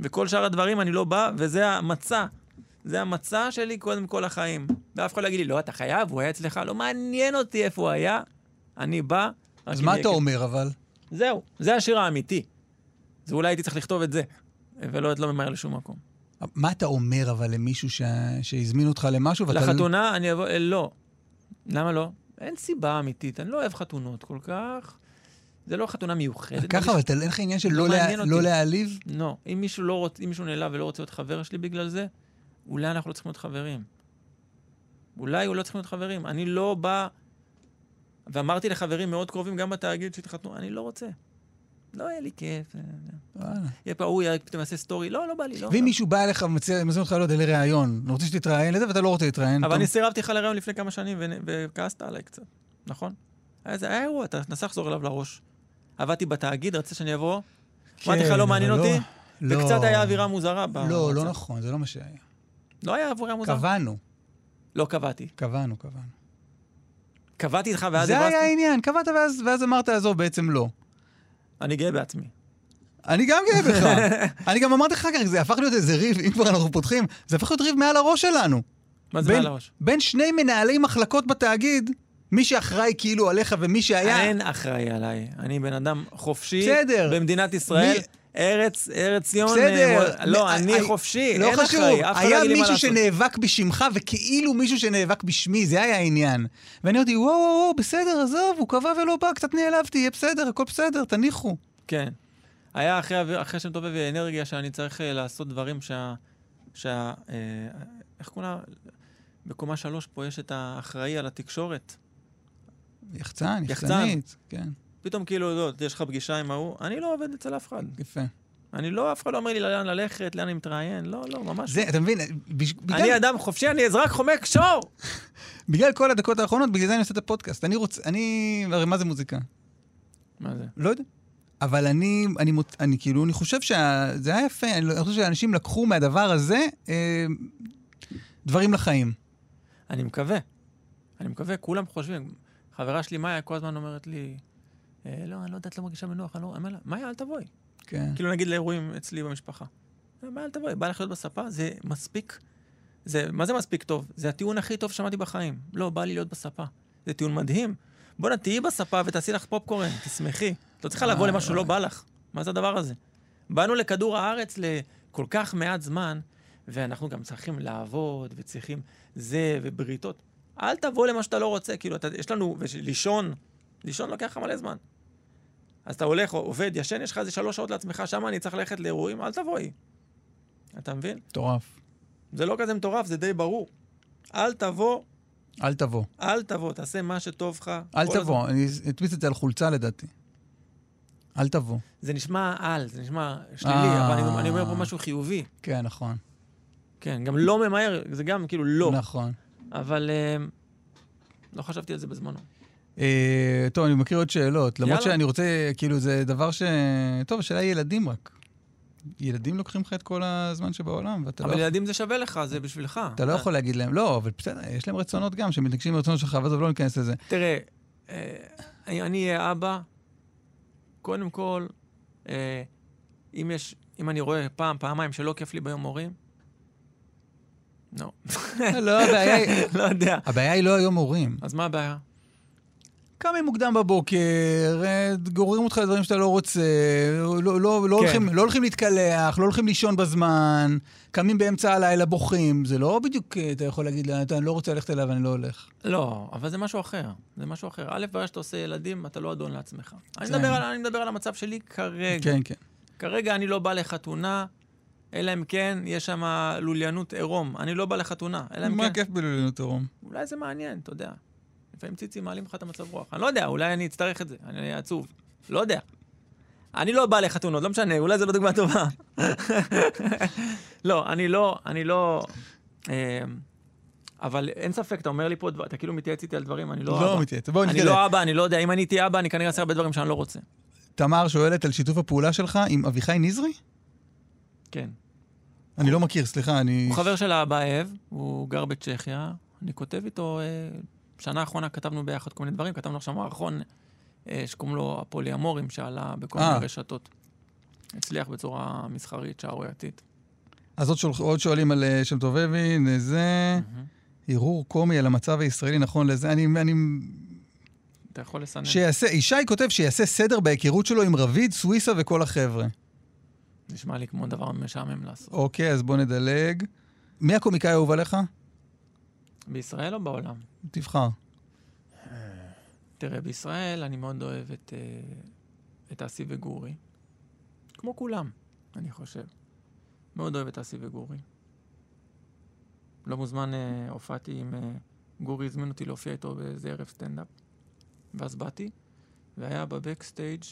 וכל שאר הדברים אני לא בא, וזה המצע. זה המצע שלי קודם כל החיים. ואף אחד לא יגיד לי, לא, אתה חייב, הוא היה אצלך, לא מעניין אותי איפה הוא היה, אני בא. אז מה אתה. אומר אבל? זהו, זה השיר האמיתי. זה אולי הייתי צריך לכתוב את זה, ולא את לא ממהר לשום מקום. מה אתה אומר אבל למישהו ש- שהזמין אותך למשהו ואתה... לחתונה אני אבוא, אה, לא. למה לא? אין סיבה אמיתית, אני לא אוהב חתונות כל כך. זה לא חתונה מיוחדת. ככה, אבל אין לך עניין של לא לא. לא להעליב? לא. אם מישהו לא. אם מישהו נעלב ולא רוצה להיות חבר שלי בגלל זה, אולי אנחנו לא צריכים להיות חברים. אולי הוא לא צריכים להיות חברים. אני לא בא... ואמרתי לחברים מאוד קרובים, גם בתאגיד שהתחתנו, אני לא רוצה. לא יהיה לי כיף. אה, וואלה. יהיה פה ההוא, פתאום יעשה סטורי, לא, לא בא לי, לא. ואם מישהו בא אליך ומציע מזמין אותך, לא יודע, לראיון, אני רוצה שתתראיין לזה ואתה לא רוצה להתראיין. אבל אני סירבתי לך לרעיון לפני כמה שנים וכעסת עליי קצת, נכון? איזה, היה אירוע, אתה נסה לחזור אליו לראש. עבדתי בתאגיד, רצית שאני אבוא? אמרתי לך, כן, לא מעניין אבל אותי? לא- וקצת היה אווירה מוזרה. לא, לא. נכון, זה לא מה שהיה. לא היה אווירה מוזרה. קבענו, לא קבעתי. קבענו, קבענו. קבעתי איתך ואז זה היה הבסתי? העניין, קבעת ואז- ואז אמרת, עזוב, בעצם לא. אני גאה בעצמי. אני גם גאה בך. [LAUGHS] אני גם אמרתי לך אחר כך, זה הפך להיות איזה ריב, אם כבר אנחנו פותחים, זה הפך להיות ריב מעל הראש שלנו. מה זה בין- מעל הראש? בין שני מנהלי מחלקות בתאגיד, מי שאחראי כאילו עליך ומי שהיה... אין אחראי עליי. אני בן אדם חופשי. בסדר. במדינת ישראל. מי- ארץ, ארץ ציון. בסדר. אה, לא, מ- אני הי- חופשי. לא אין חשוב, אחראי. אף אחד לא היה יגיד לי מה מישהו לעשות. שנאבק בשמך וכאילו מישהו שנאבק בשמי, זה היה העניין. ואני אמרתי, וואו, וואו, וואו, בסדר, עזוב, הוא קבע ולא בא, קצת נעלבתי, יהיה בסדר, הכל בסדר, תניחו. כן. היה אחרי, אחרי שמטובב אנרגיה שאני צריך אה, לעשות דברים שה... שה אה, איך קוראים לה? בקומה שלוש פה יש את האחראי על התקשורת. יחצן, יחצן. יחצנית, כן, פתאום כאילו, לא, יש לך פגישה עם ההוא, אני לא עובד אצל אף אחד. יפה. אני לא, אף אחד לא אומר לי לאן ללכת, לאן אני מתראיין, לא, לא, ממש זה, לא. אתה מבין, אני בגלל, אדם חופשי, אני אזרק חומק שור! [LAUGHS] בגלל כל הדקות האחרונות, בגלל זה אני עושה את הפודקאסט. אני רוצה, אני, הרי מה זה מוזיקה? מה זה? לא יודע. אבל אני, אני, מות- אני כאילו, אני חושב שזה היה יפה, אני, לא- אני חושב שאנשים לקחו מהדבר הזה אה, דברים לחיים. אני מקווה. אני מקווה, כולם חושבים. חברה שלי, מאיה, כל הזמן אומרת לי, אה, לא, אני לא יודעת, לא מרגישה בנוח, אני לא... אומר לה, מאיה, אל תבואי. כן. כאילו נגיד לאירועים אצלי במשפחה. אה, מאיה, אל תבואי, בא לך להיות בספה, זה מספיק. זה, מה זה מספיק טוב? זה הטיעון הכי טוב ששמעתי בחיים. לא, בא לי להיות בספה. זה טיעון מדהים. בואנה, תהיי בספה ותעשי לך פופקורן, תשמחי. את לא צריכה לבוא למה שלא בא לך. מה זה הדבר הזה? באנו לכדור הארץ לכל כך מעט זמן, ואנחנו גם צריכים לעבוד, וצריכים זה, ובריתות. אל תבוא למה שאתה לא רוצה, כאילו, אתה, יש לנו, ולישון, לישון לוקח לך מלא זמן. אז אתה הולך, עובד, ישן, יש לך איזה שלוש שעות לעצמך, שם אני צריך ללכת לאירועים, אל תבואי. אתה מבין? מטורף. זה לא כזה מטורף, זה די ברור. אל תבוא, אל תבוא. אל תבוא, תעשה מה שטוב לך. אל תבוא. הזמן. אני אדפיס את זה על חולצה לדעתי. אל תבוא. זה נשמע על, זה נשמע שלילי, אה. אבל אני, אני אומר פה משהו חיובי. כן, נכון. כן, גם לא ממהר, זה גם כאילו לא. נכון. אבל אה, לא חשבתי על זה בזמנו. אה, טוב, אני מכיר עוד שאלות. למרות יאללה. שאני רוצה, כאילו, זה דבר ש... טוב, השאלה היא ילדים רק. ילדים לוקחים לך את כל הזמן שבעולם, ואתה לא אבל. ילדים זה שווה לך, זה בשבילך. אתה לא יכול להגיד להם, לא, אבל בסדר, יש להם רצונות גם, שמתנגשים ברצונות שלך, אבל לא ניכנס לזה. תראה, אה, אני אהיה אבא, קודם כל, אה, אם יש, אם אני רואה פעם, פעמיים שלא כיף לי ביום הורים, לא. לא, הבעיה היא... [LAUGHS] לא יודע. הבעיה היא לא היום הורים. אז מה הבעיה? קמים מוקדם בבוקר, אה, גוררים אותך לדברים שאתה לא רוצה, לא, לא, לא, כן. הולכים, לא הולכים להתקלח, לא הולכים לישון בזמן, קמים באמצע הלילה, בוכים. זה לא בדיוק, אה, אתה יכול להגיד, לה, אתה לא רוצה ללכת אליו, אני לא הולך. לא, אבל זה משהו אחר. זה משהו אחר. א', ברגע שאתה עושה ילדים, אתה לא אדון לעצמך. אני כן. מדבר על, אני מדבר על המצב שלי כרגע. כן, כן. כרגע אני לא בא לחתונה, אלא אם כן יש שם לוליינות עירום. אני לא בא לחתונה, אלא אם מה כן... כיף בלוליינות עירום? אולי זה מעניין, אתה יודע. לפעמים ציצים מעלים לך את המצב רוח. אני לא יודע, אולי אני אצטרך את זה, אני אהיה עצוב. לא יודע. אני לא בא לחתונות, לא משנה, אולי זו לא דוגמה טובה. לא, אני לא, אני לא... אה, אבל אין ספק, אתה אומר לי פה, אתה כאילו מתייעץ איתי על דברים, אני לא אבא. לא מתייעץ. בואו אני נתקדם. לא אבא, אני לא יודע, אם אני הייתי אבא, אני כנראה אעשה הרבה דברים שאני לא רוצה. תמר שואלת על שיתוף הפעולה שלך עם אביחי נזרי? כן. אני לא מכיר, סליחה, אני... הוא חבר של האבא אב, הוא גר בצ'כיה, אני כותב איתו, אה, שנה האחרונה כתבנו ביחד כל מיני דברים, כתבנו עכשיו מערכון אה, שקוראים לו הפוליאמורים, שעלה בכל אה. מיני רשתות. הצליח בצורה מסחרית, שערורייתית. אז עוד, שול... עוד שואלים על אה, שם אה, זה... הרהור קומי על המצב הישראלי נכון לזה. אני... אני... אתה יכול לסנן. שיעשה, ישי כותב שיעשה סדר בהיכרות שלו עם רביד, סוויסה וכל החבר'ה. נשמע לי כמו דבר משעמם לעשות. אוקיי, אז בוא נדלג. מי הקומיקאי האהוב עליך? בישראל או בעולם? תבחר. תראה, בישראל אני מאוד אוהב את, אה, את אסי וגורי. כמו כולם, אני חושב. מאוד אוהב את אסי וגורי. לא מוזמן אה, הופעתי עם... אה, גורי הזמין אותי להופיע איתו באיזה ערב סטנדאפ. ואז באתי, והיה בבקסטייג'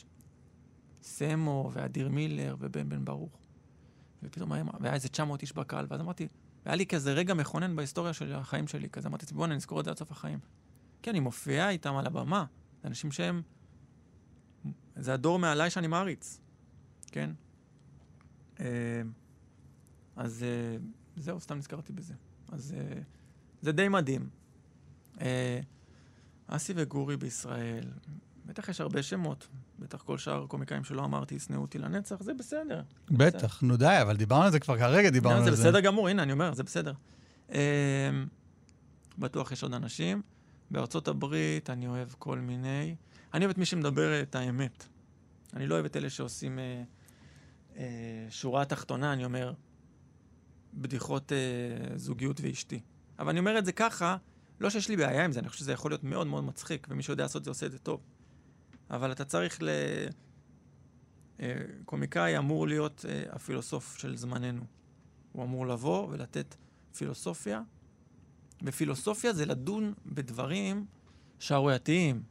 סמו ואדיר מילר ובן בן ברוך. ופתאום היה, והיה איזה 900 איש בקהל, ואז אמרתי, היה לי כזה רגע מכונן בהיסטוריה של החיים שלי, כזה אמרתי, בוא'נה, נזכור את זה עד סוף החיים. כן, אני מופיע איתם על הבמה. זה אנשים שהם... זה הדור מעליי שאני מעריץ, כן? אה, אז אה, זהו, סתם נזכרתי בזה. אז אה, זה די מדהים. אסי וגורי בישראל, בטח יש הרבה שמות. בטח כל שאר הקומיקאים שלא אמרתי ישנאו אותי לנצח, זה בסדר. בטח, נו די, אבל דיברנו על זה כבר כרגע, דיברנו על זה זה. בסדר גמור, הנה, אני אומר, זה בסדר. אה, בטוח יש עוד אנשים. בארצות הברית אני אוהב כל מיני... אני אוהב את מי שמדבר את האמת. אני לא אוהב את אלה שעושים אה, אה, שורה תחתונה, אני אומר, בדיחות אה, זוגיות ואשתי. אבל אני אומר את זה ככה, לא שיש לי בעיה עם זה, אני חושב שזה יכול להיות מאוד מאוד מצחיק, ומי שיודע לעשות את זה עושה את זה טוב. אבל אתה צריך ל... אה, קומיקאי אמור להיות אה, הפילוסוף של זמננו. הוא אמור לבוא ולתת פילוסופיה, ופילוסופיה זה לדון בדברים שערורייתיים.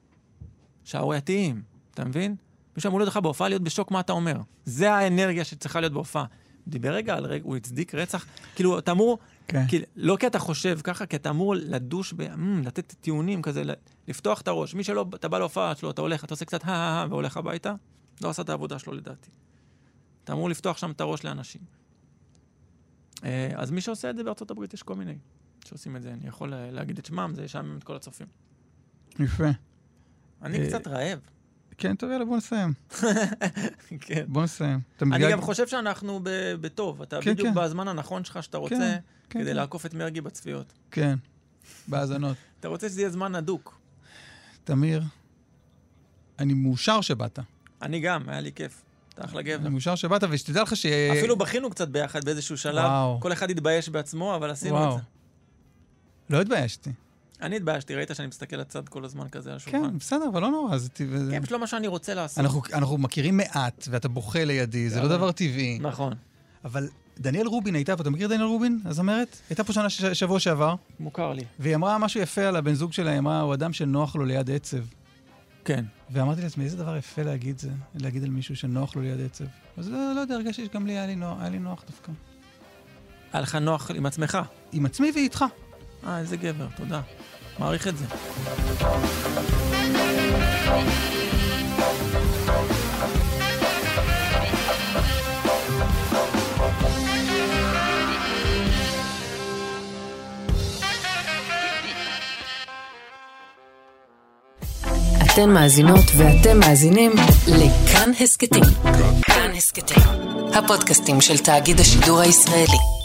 שערורייתיים, אתה מבין? מישהו אמור להיות לך בהופעה להיות בשוק מה אתה אומר. זה האנרגיה שצריכה להיות בהופעה. דיבר רגע על רגע, הוא הצדיק רצח. כאילו, אתה אמור, כן. כאילו, לא כי אתה חושב ככה, כי אתה אמור לדוש, ב, mm, לתת טיעונים כזה, ל- לפתוח את הראש. מי שלא, אתה בא להופעה שלו, אתה הולך, אתה עושה קצת הא הא והולך הביתה, לא עשה את העבודה שלו לדעתי. אתה אמור לפתוח שם את הראש לאנשים. אה, אז מי שעושה את זה בארצות הברית, יש כל מיני שעושים את זה. אני יכול אה, להגיד את שמם, זה ישעמם את כל הצופים. יפה. אני אה, קצת רעב. כן, טוב, יאללה, בוא נסיים. [LAUGHS] כן. בוא נסיים. אני גם חושב שאנחנו בטוב. אתה כן, בדיוק כן. בזמן הנכון שלך שאתה רוצה, כן, כן, כדי כן. לעקוף את מרגי בצפיות. כן, בהאזנות. [LAUGHS] אתה רוצה שזה יהיה זמן הדוק. תמיר, אני מאושר שבאת. אני גם, היה לי כיף. אתה אחלה גבר. אני מאושר שבאת, ושתדע לך ש... אפילו בכינו קצת ביחד באיזשהו שלב. וואו. כל אחד התבייש בעצמו, אבל עשינו את וואו. זה. לא התביישתי. אני התביישתי, ראית שאני מסתכל לצד כל הזמן כזה על השולחן. כן, בסדר, אבל לא נורא, זה טבעי. כן, פשוט לא מה שאני רוצה לעשות. אנחנו, אנחנו מכירים מעט, ואתה בוכה לידי, זה לא דבר טבעי. נכון. אבל דניאל רובין הייתה פה, אתה מכיר דניאל רובין, הזמרת? הייתה פה שנה, ש- שבוע שעבר, מוכר לי. והיא אמרה משהו יפה על הבן זוג שלה, היא אמרה, הוא אדם שנוח לו ליד עצב. כן. ואמרתי לעצמי, איזה דבר יפה להגיד זה, להגיד על מישהו שנוח לו ליד עצב. אז לא, לא יודע, הרגשתי שגם לי היה לי נוח, היה לי נוח דווקא. היה לך נוח עם עצמך. עם עצמי ואיתך. אה, איזה גבר, תודה. מעריך את זה. אתן מאזינות ואתם מאזינים לכאן הסכתים. כאן הסכתים, הפודקאסטים של תאגיד השידור הישראלי.